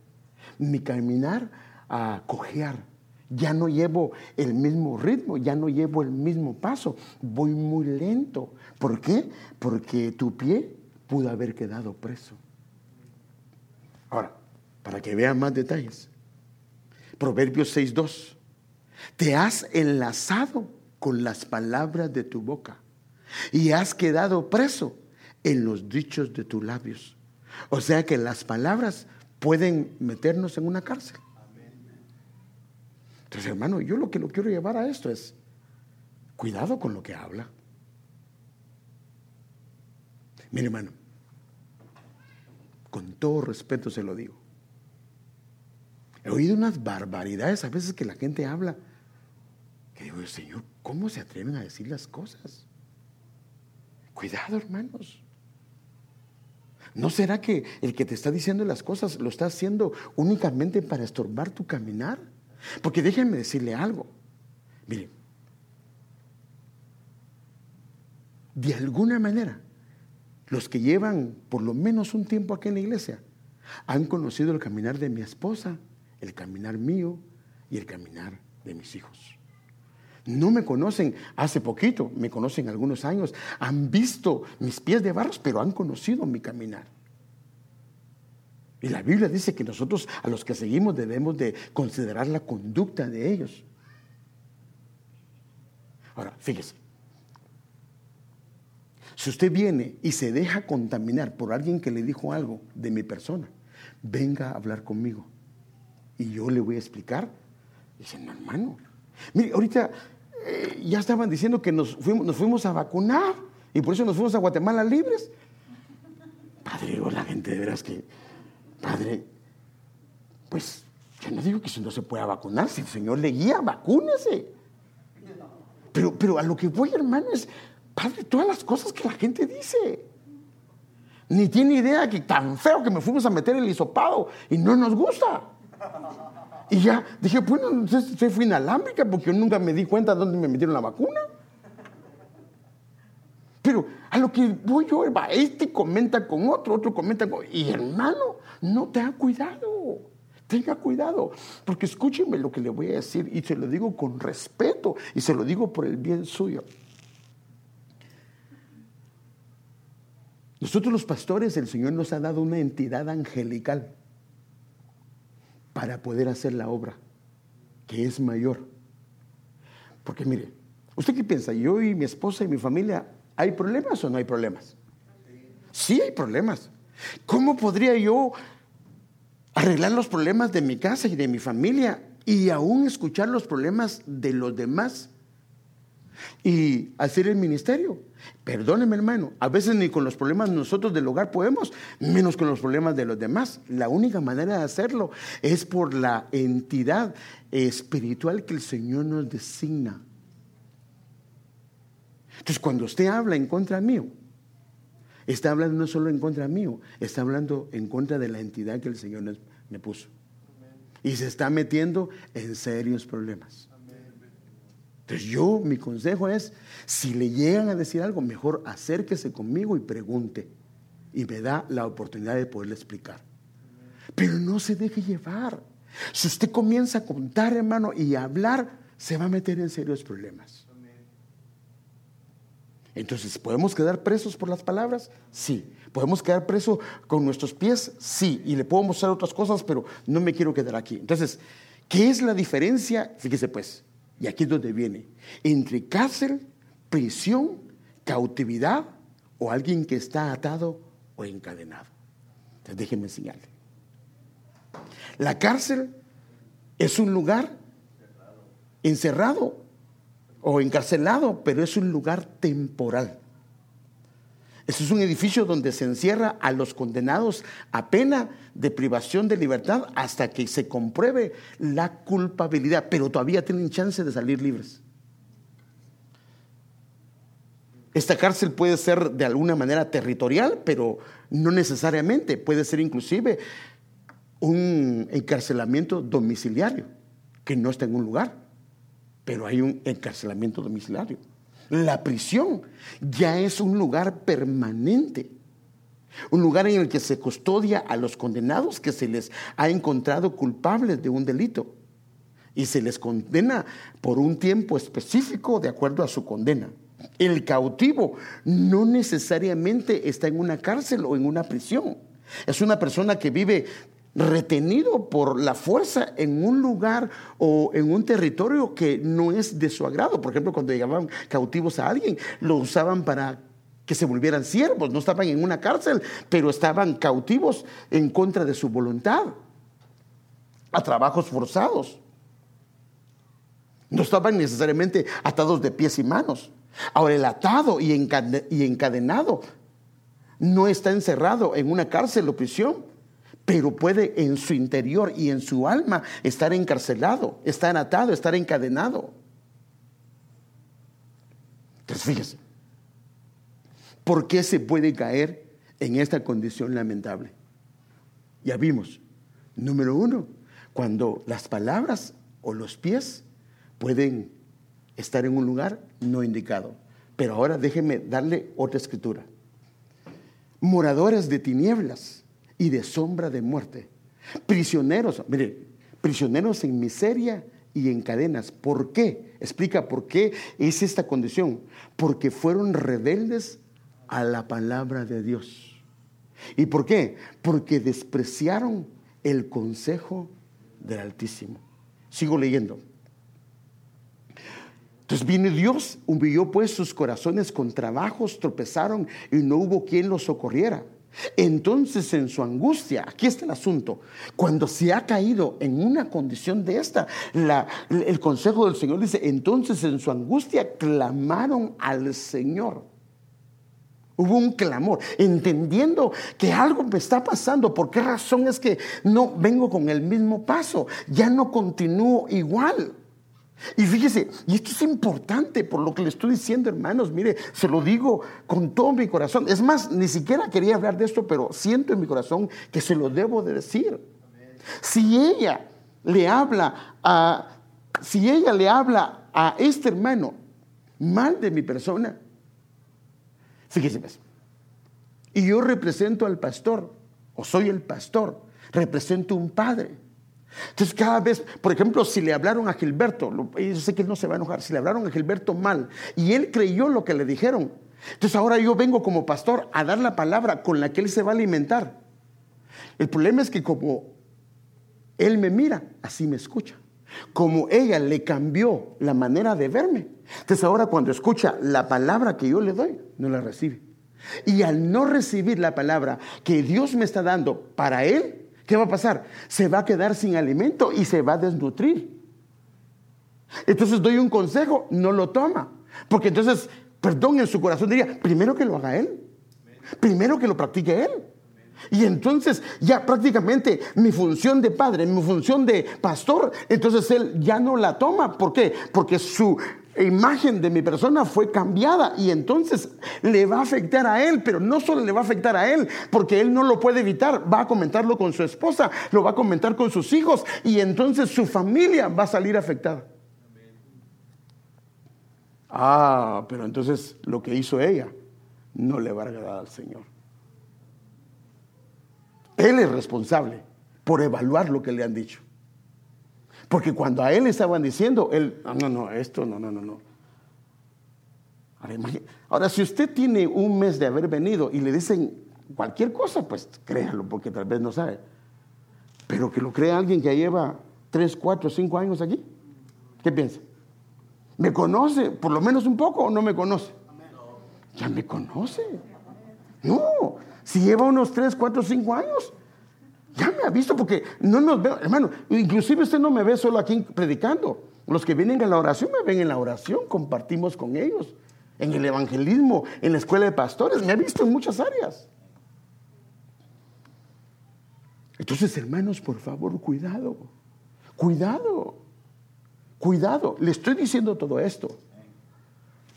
mi caminar a cojear. Ya no llevo el mismo ritmo, ya no llevo el mismo paso, voy muy lento. ¿Por qué? Porque tu pie pudo haber quedado preso. Ahora, para que vean más detalles, Proverbios 6.2, te has enlazado con las palabras de tu boca y has quedado preso en los dichos de tus labios. O sea que las palabras pueden meternos en una cárcel. Entonces, hermano, yo lo que lo quiero llevar a esto es, cuidado con lo que habla. Mire, hermano, con todo respeto se lo digo. He oído unas barbaridades a veces que la gente habla. Que digo, Señor, ¿cómo se atreven a decir las cosas? Cuidado, hermanos. ¿No será que el que te está diciendo las cosas lo está haciendo únicamente para estorbar tu caminar? Porque déjenme decirle algo. Mire, de alguna manera, los que llevan por lo menos un tiempo aquí en la iglesia han conocido el caminar de mi esposa, el caminar mío y el caminar de mis hijos. No me conocen hace poquito, me conocen algunos años, han visto mis pies de barros, pero han conocido mi caminar. Y la Biblia dice que nosotros a los que seguimos debemos de considerar la conducta de ellos. Ahora, fíjese, si usted viene y se deja contaminar por alguien que le dijo algo de mi persona, venga a hablar conmigo y yo le voy a explicar. Dicen, hermano, mire, ahorita eh, ya estaban diciendo que nos fuimos, nos fuimos a vacunar y por eso nos fuimos a Guatemala libres. Padre, la gente de veras que, padre, pues Yo no digo que si no se pueda vacunar, si el Señor le guía, vacúnese. Pero, pero a lo que voy, hermano, es, Padre, todas las cosas que la gente dice. Ni tiene idea que tan feo que me fuimos a meter el hisopado y no nos gusta. Y ya dije, bueno, entonces fue inalámbrica porque yo nunca me di cuenta dónde me metieron la vacuna. Pero a lo que voy yo, este comenta con otro, otro comenta con... Y hermano, no te ha cuidado. Tenga cuidado, porque escúcheme lo que le voy a decir y se lo digo con respeto y se lo digo por el bien suyo. Nosotros los pastores, el Señor nos ha dado una entidad angelical para poder hacer la obra, que es mayor. Porque mire, ¿usted qué piensa? Yo y mi esposa y mi familia ¿Hay problemas o no hay problemas? Sí hay problemas. ¿Cómo podría yo arreglar los problemas de mi casa y de mi familia y aún escuchar los problemas de los demás y hacer el ministerio? Perdóneme hermano, a veces ni con los problemas nosotros del hogar podemos, menos con los problemas de los demás. La única manera de hacerlo es por la entidad espiritual que el Señor nos designa. Entonces, cuando usted habla en contra mío, está hablando no solo en contra mío, está hablando en contra de la entidad que el Señor me puso. Y se está metiendo en serios problemas. Entonces yo, mi consejo es, si le llegan a decir algo, mejor acérquese conmigo y pregunte. Y me da la oportunidad de poderle explicar. Pero no se deje llevar. Si usted comienza a contar, hermano, y a hablar, se va a meter en serios problemas. Entonces, ¿podemos quedar presos por las palabras? Sí. ¿Podemos quedar presos con nuestros pies? Sí. Y le puedo mostrar otras cosas, pero no me quiero quedar aquí. Entonces, ¿qué es la diferencia? Fíjese pues, y aquí es donde viene, entre cárcel, prisión, cautividad o alguien que está atado o encadenado. Entonces, déjenme enseñarle. La cárcel es un lugar encerrado o encarcelado, pero es un lugar temporal. Ese es un edificio donde se encierra a los condenados a pena de privación de libertad hasta que se compruebe la culpabilidad, pero todavía tienen chance de salir libres. Esta cárcel puede ser de alguna manera territorial, pero no necesariamente, puede ser inclusive un encarcelamiento domiciliario, que no está en un lugar pero hay un encarcelamiento domiciliario. La prisión ya es un lugar permanente, un lugar en el que se custodia a los condenados que se les ha encontrado culpables de un delito y se les condena por un tiempo específico de acuerdo a su condena. El cautivo no necesariamente está en una cárcel o en una prisión. Es una persona que vive retenido por la fuerza en un lugar o en un territorio que no es de su agrado. Por ejemplo, cuando llegaban cautivos a alguien, lo usaban para que se volvieran siervos. No estaban en una cárcel, pero estaban cautivos en contra de su voluntad, a trabajos forzados. No estaban necesariamente atados de pies y manos. Ahora, el atado y encadenado no está encerrado en una cárcel o prisión, pero puede en su interior y en su alma estar encarcelado, estar atado, estar encadenado. Entonces fíjese, ¿por qué se puede caer en esta condición lamentable? Ya vimos, número uno, cuando las palabras o los pies pueden estar en un lugar no indicado. Pero ahora déjeme darle otra escritura. Moradores de tinieblas y de sombra de muerte. Prisioneros, mire, prisioneros en miseria y en cadenas. ¿Por qué? Explica por qué es esta condición. Porque fueron rebeldes a la palabra de Dios. ¿Y por qué? Porque despreciaron el consejo del Altísimo. Sigo leyendo. Entonces viene Dios, humilló pues sus corazones con trabajos, tropezaron y no hubo quien los socorriera. Entonces en su angustia, aquí está el asunto, cuando se ha caído en una condición de esta, el consejo del Señor dice, entonces en su angustia clamaron al Señor. Hubo un clamor, entendiendo que algo me está pasando. ¿Por qué razón es que no vengo con el mismo paso? Ya no continúo igual. Y fíjese, y esto es importante por lo que le estoy diciendo, hermanos. Mire, se lo digo con todo mi corazón. Es más, ni siquiera quería hablar de esto, pero siento en mi corazón que se lo debo de decir. Si ella le habla a, si ella le habla a este hermano mal de mi persona, Fíjese pues. Y yo represento al pastor, o soy el pastor, represento un padre. Entonces cada vez, por ejemplo, si le hablaron a Gilberto, yo sé que él no se va a enojar, si le hablaron a Gilberto mal y él creyó lo que le dijeron, entonces ahora yo vengo como pastor a dar la palabra con la que él se va a alimentar. El problema es que como él me mira, así me escucha. Como ella le cambió la manera de verme, entonces ahora cuando escucha la palabra que yo le doy, no la recibe. Y al no recibir la palabra que Dios me está dando para él, ¿qué va a pasar? Se va a quedar sin alimento y se va a desnutrir. Entonces doy un consejo, no lo toma. Porque entonces, perdón, en su corazón diría, primero que lo haga él. Primero que lo practique él. Y entonces ya prácticamente mi función de padre, mi función de pastor, entonces él ya no la toma. ¿Por qué? Porque su imagen de mi persona fue cambiada y entonces le va a afectar a él, pero no solo le va a afectar a él, porque él no lo puede evitar, va a comentarlo con su esposa, lo va a comentar con sus hijos y entonces su familia va a salir afectada. Ah, pero entonces lo que hizo ella no le va a agradar al Señor. Él es responsable por evaluar lo que le han dicho. Porque cuando a él le estaban diciendo, él, no, no, esto, no, no, no, no. Ahora, si usted tiene un mes de haber venido y le dicen cualquier cosa, pues créalo, porque tal vez no sabe. Pero que lo crea alguien que lleva 3, 4, 5 años aquí. ¿Qué piensa? ¿Me conoce por lo menos un poco o no me conoce? Ya me conoce. No, si lleva unos 3, 4, 5 años, ya me ha visto porque no nos veo, hermano, inclusive usted no me ve solo aquí predicando. Los que vienen a la oración me ven en la oración, compartimos con ellos, en el evangelismo, en la escuela de pastores, me ha visto en muchas áreas. Entonces, hermanos, por favor, cuidado, cuidado, cuidado. Le estoy diciendo todo esto,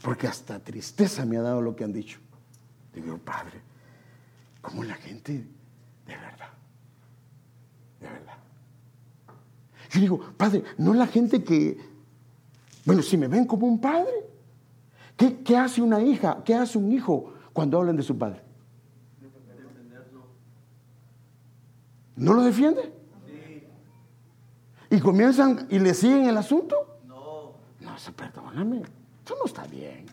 porque hasta tristeza me ha dado lo que han dicho. Digo, Padre, ¿cómo la gente, de verdad, de verdad. Yo digo, padre, no la gente que, bueno, si me ven como un padre, ¿qué, hace una hija? ¿Qué hace un hijo cuando hablan de su padre? ¿No lo defiende? ¿Y comienzan y le siguen el asunto? No. No, perdóname, eso no está bien.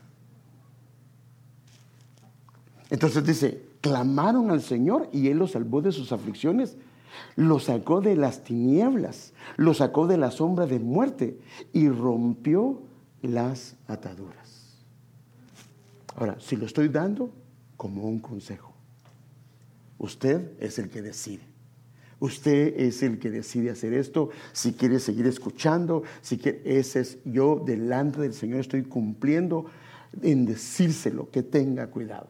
Entonces dice, clamaron al Señor y Él los salvó de sus aflicciones lo sacó de las tinieblas, lo sacó de la sombra de muerte y rompió las ataduras. Ahora, si lo estoy dando como un consejo, usted es el que decide. Usted es el que decide hacer esto. Si quiere seguir escuchando, si quiere, ese es yo delante del Señor estoy cumpliendo en decírselo, que tenga cuidado.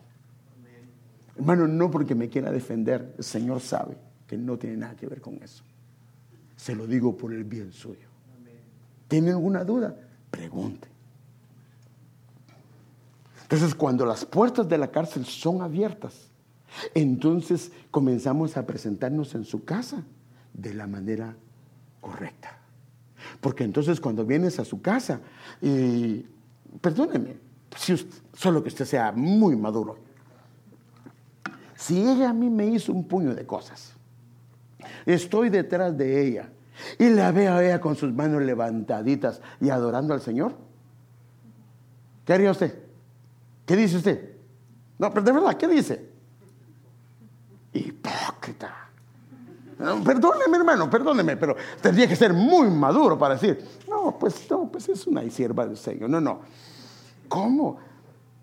Hermano, no porque me quiera defender, el Señor sabe que no tiene nada que ver con eso. Se lo digo por el bien suyo. ¿Tiene alguna duda? Pregunte. Entonces, cuando las puertas de la cárcel son abiertas, entonces comenzamos a presentarnos en su casa de la manera correcta. Porque entonces cuando vienes a su casa, y perdóneme, si solo que usted sea muy maduro, si ella a mí me hizo un puño de cosas, Estoy detrás de ella y la veo a ella con sus manos levantaditas y adorando al Señor. ¿Qué haría usted? ¿Qué dice usted? No, pero de verdad, ¿qué dice? Hipócrita. perdóneme, hermano, perdóneme, pero tendría que ser muy maduro para decir, no, pues no, pues es una sierva del Señor. No, no. ¿Cómo?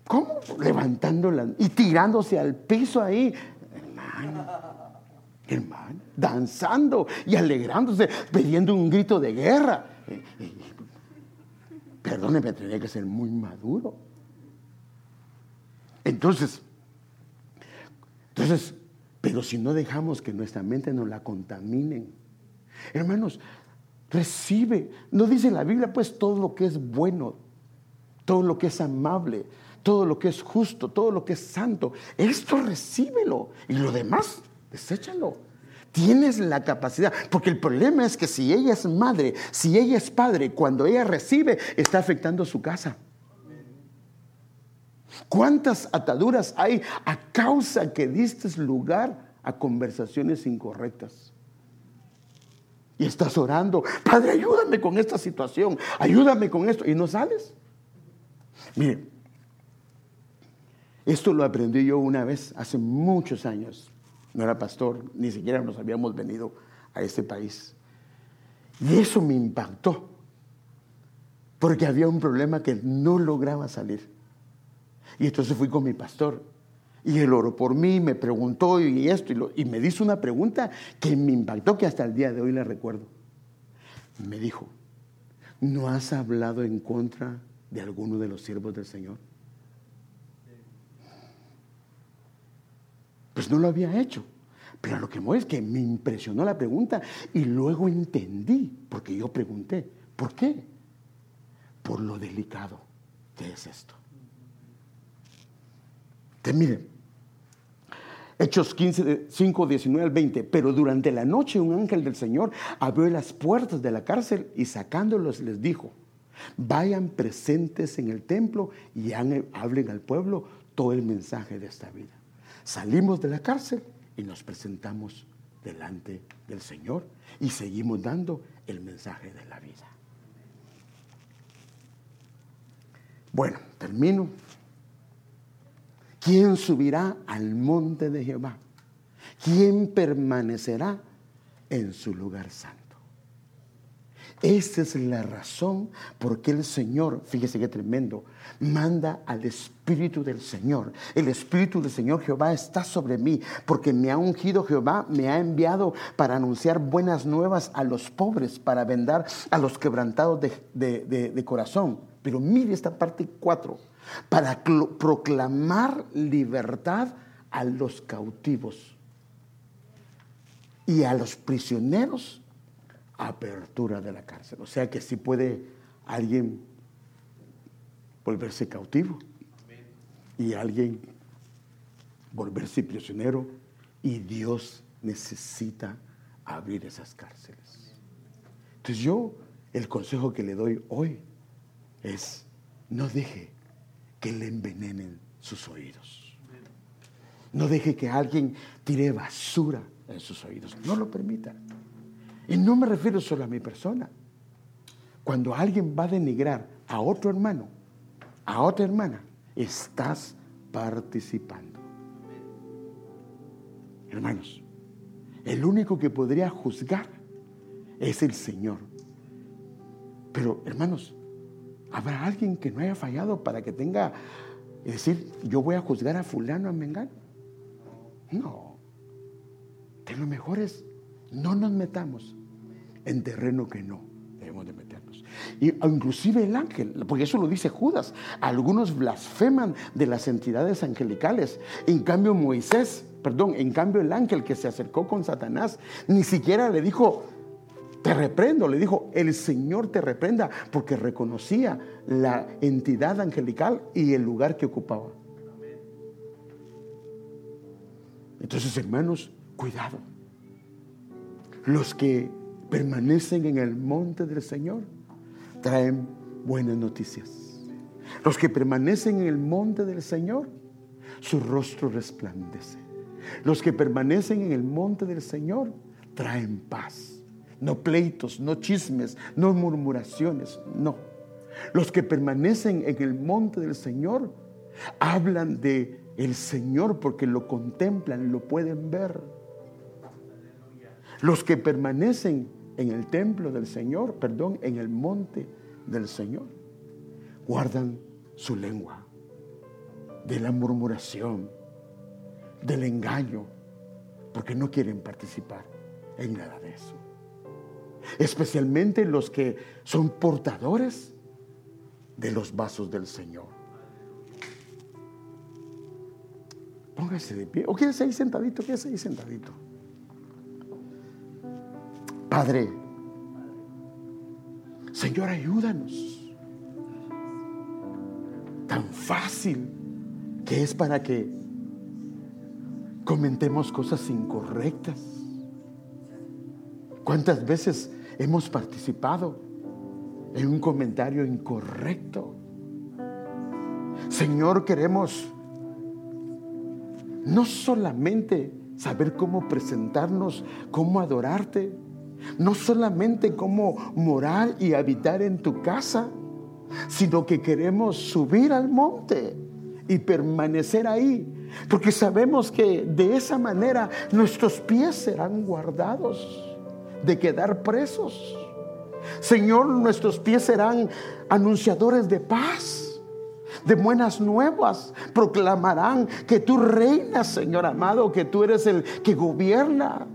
¿Cómo? Levantándola y tirándose al piso ahí. Hermano hermano, danzando y alegrándose, pidiendo un grito de guerra. Perdóneme, tenía que ser muy maduro. Entonces, Entonces, pero si no dejamos que nuestra mente nos la contaminen, hermanos, recibe, no dice la Biblia pues todo lo que es bueno, todo lo que es amable, todo lo que es justo, todo lo que es santo, esto recíbelo y lo demás, deséchalo. Tienes la capacidad, porque el problema es que si ella es madre, si ella es padre, cuando ella recibe, está afectando su casa. ¿Cuántas ataduras hay a causa que diste lugar a conversaciones incorrectas? Y estás orando, Padre, ayúdame con esta situación, ayúdame con esto, y no sales. Mire, esto lo aprendí yo una vez, hace muchos años. No era pastor, ni siquiera nos habíamos venido a este país. Y eso me impactó, porque había un problema que no lograba salir. Y entonces fui con mi pastor. Y él oró por mí, me preguntó y esto, y, y me hizo una pregunta que me impactó, que hasta el día de hoy la recuerdo. Me dijo, ¿no has hablado en contra de alguno de los siervos del Señor? Pues no lo había hecho. Pero lo que me es que me impresionó la pregunta y luego entendí, porque yo pregunté, ¿por qué? Por lo delicado que es esto. Te miren, Hechos 15, 5, 19 al 20. Pero durante la noche un ángel del Señor abrió las puertas de la cárcel y sacándolos les dijo, vayan presentes en el templo y hablen al pueblo todo el mensaje de esta vida. Salimos de la cárcel y nos presentamos delante del Señor y seguimos dando el mensaje de la vida. Bueno, termino ¿Quién subirá al monte de Jehová? ¿Quién permanecerá en su lugar santo? Esa es la razón por qué el Señor, fíjese qué tremendo, manda al Espíritu del Señor. El Espíritu del Señor Jehová está sobre mí, porque me ha ungido Jehová, me ha enviado para anunciar buenas nuevas a los pobres, para vendar a los quebrantados de, de corazón. Pero mire esta parte 4 para proclamar libertad a los cautivos y a los prisioneros apertura de la cárcel. O sea que si puede alguien volverse cautivo y alguien volverse prisionero y Dios necesita abrir esas cárceles. Entonces yo el consejo que le doy hoy es no deje que le envenenen sus oídos. No deje que alguien tire basura en sus oídos. No lo permita. Y no me refiero solo a mi persona. Cuando alguien va a denigrar a otro hermano, a otra hermana, estás participando. Hermanos, el único que podría juzgar es el Señor. Pero, hermanos, ¿Habrá alguien que no haya fallado para que tenga, es decir, yo voy a juzgar a fulano, a Mengano? No. De lo mejor es, no nos metamos en terreno que no debemos de meternos. Y inclusive el ángel, porque eso lo dice Judas, algunos blasfeman de las entidades angelicales. En cambio Moisés, perdón, en cambio el ángel que se acercó con Satanás, ni siquiera le dijo, te reprendo, le dijo, el Señor te reprenda, porque reconocía la entidad angelical y el lugar que ocupaba. Entonces, hermanos, cuidado. Los que permanecen en el monte del Señor traen buenas noticias. Los que permanecen en el monte del Señor, su rostro resplandece. Los que permanecen en el monte del Señor traen paz no pleitos, no chismes, no murmuraciones, no. Los que permanecen en el monte del Señor hablan de el Señor porque lo contemplan, lo pueden ver. Los que permanecen en el templo del Señor, perdón, en el monte del Señor, guardan su lengua de la murmuración, del engaño, porque no quieren participar en nada de eso especialmente los que son portadores de los vasos del Señor. Póngase de pie. O quédese ahí sentadito, quédese ahí sentadito. Padre, Señor, ayúdanos. Tan fácil que es para que comentemos cosas incorrectas. ¿Cuántas veces hemos participado en un comentario incorrecto? Señor, queremos no solamente saber cómo presentarnos, cómo adorarte, no solamente cómo morar y habitar en tu casa, sino que queremos subir al monte y permanecer ahí, porque sabemos que de esa manera nuestros pies serán guardados de quedar presos. Señor, nuestros pies serán anunciadores de paz de buenas nuevas. Proclamarán que tú reinas, Señor amado, que tú eres el que gobierna.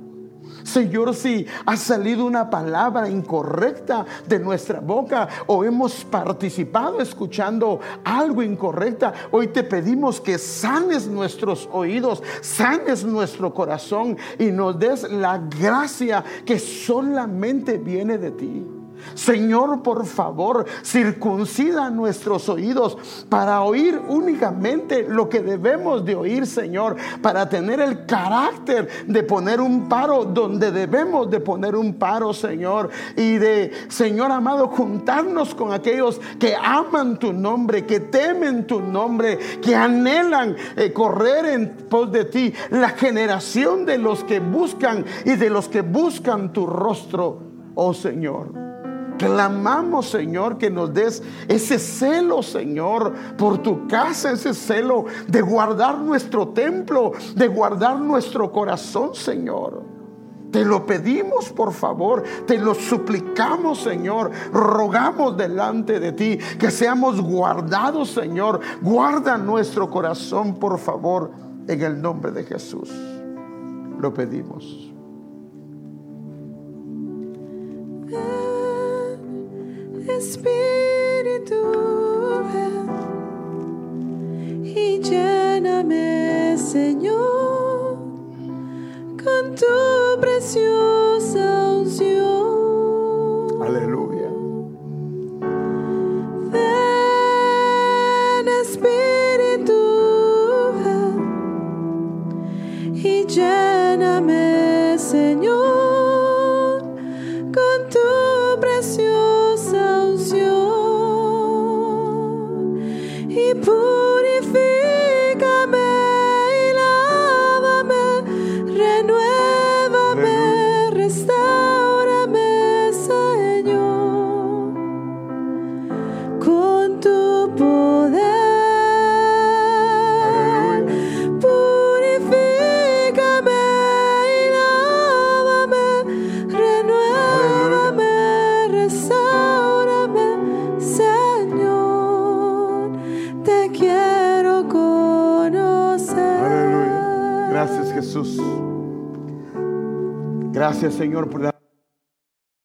Señor, si ha salido una palabra incorrecta de nuestra boca o hemos participado escuchando algo incorrecta, hoy te pedimos que sanes nuestros oídos, sanes nuestro corazón y nos des la gracia que solamente viene de ti. Señor, por favor, circuncida nuestros oídos para oír únicamente lo que debemos de oír, Señor, para tener el carácter de poner un paro donde debemos de poner un paro, Señor, y de, Señor amado, juntarnos con aquellos que aman tu nombre, que temen tu nombre, que anhelan eh, correr en pos de ti, la generación de los que buscan y de los que buscan tu rostro, oh Señor. Clamamos, Señor, que nos des ese celo, Señor, por tu casa, ese celo de guardar nuestro templo, de guardar nuestro corazón, Señor. Te lo pedimos, por favor, te lo suplicamos, Señor. Rogamos delante de ti que seamos guardados, Señor. Guarda nuestro corazón, por favor, en el nombre de Jesús. Lo pedimos. Espíritu, y lléname, Señor, con tu preciosa Jesús. Gracias Señor por la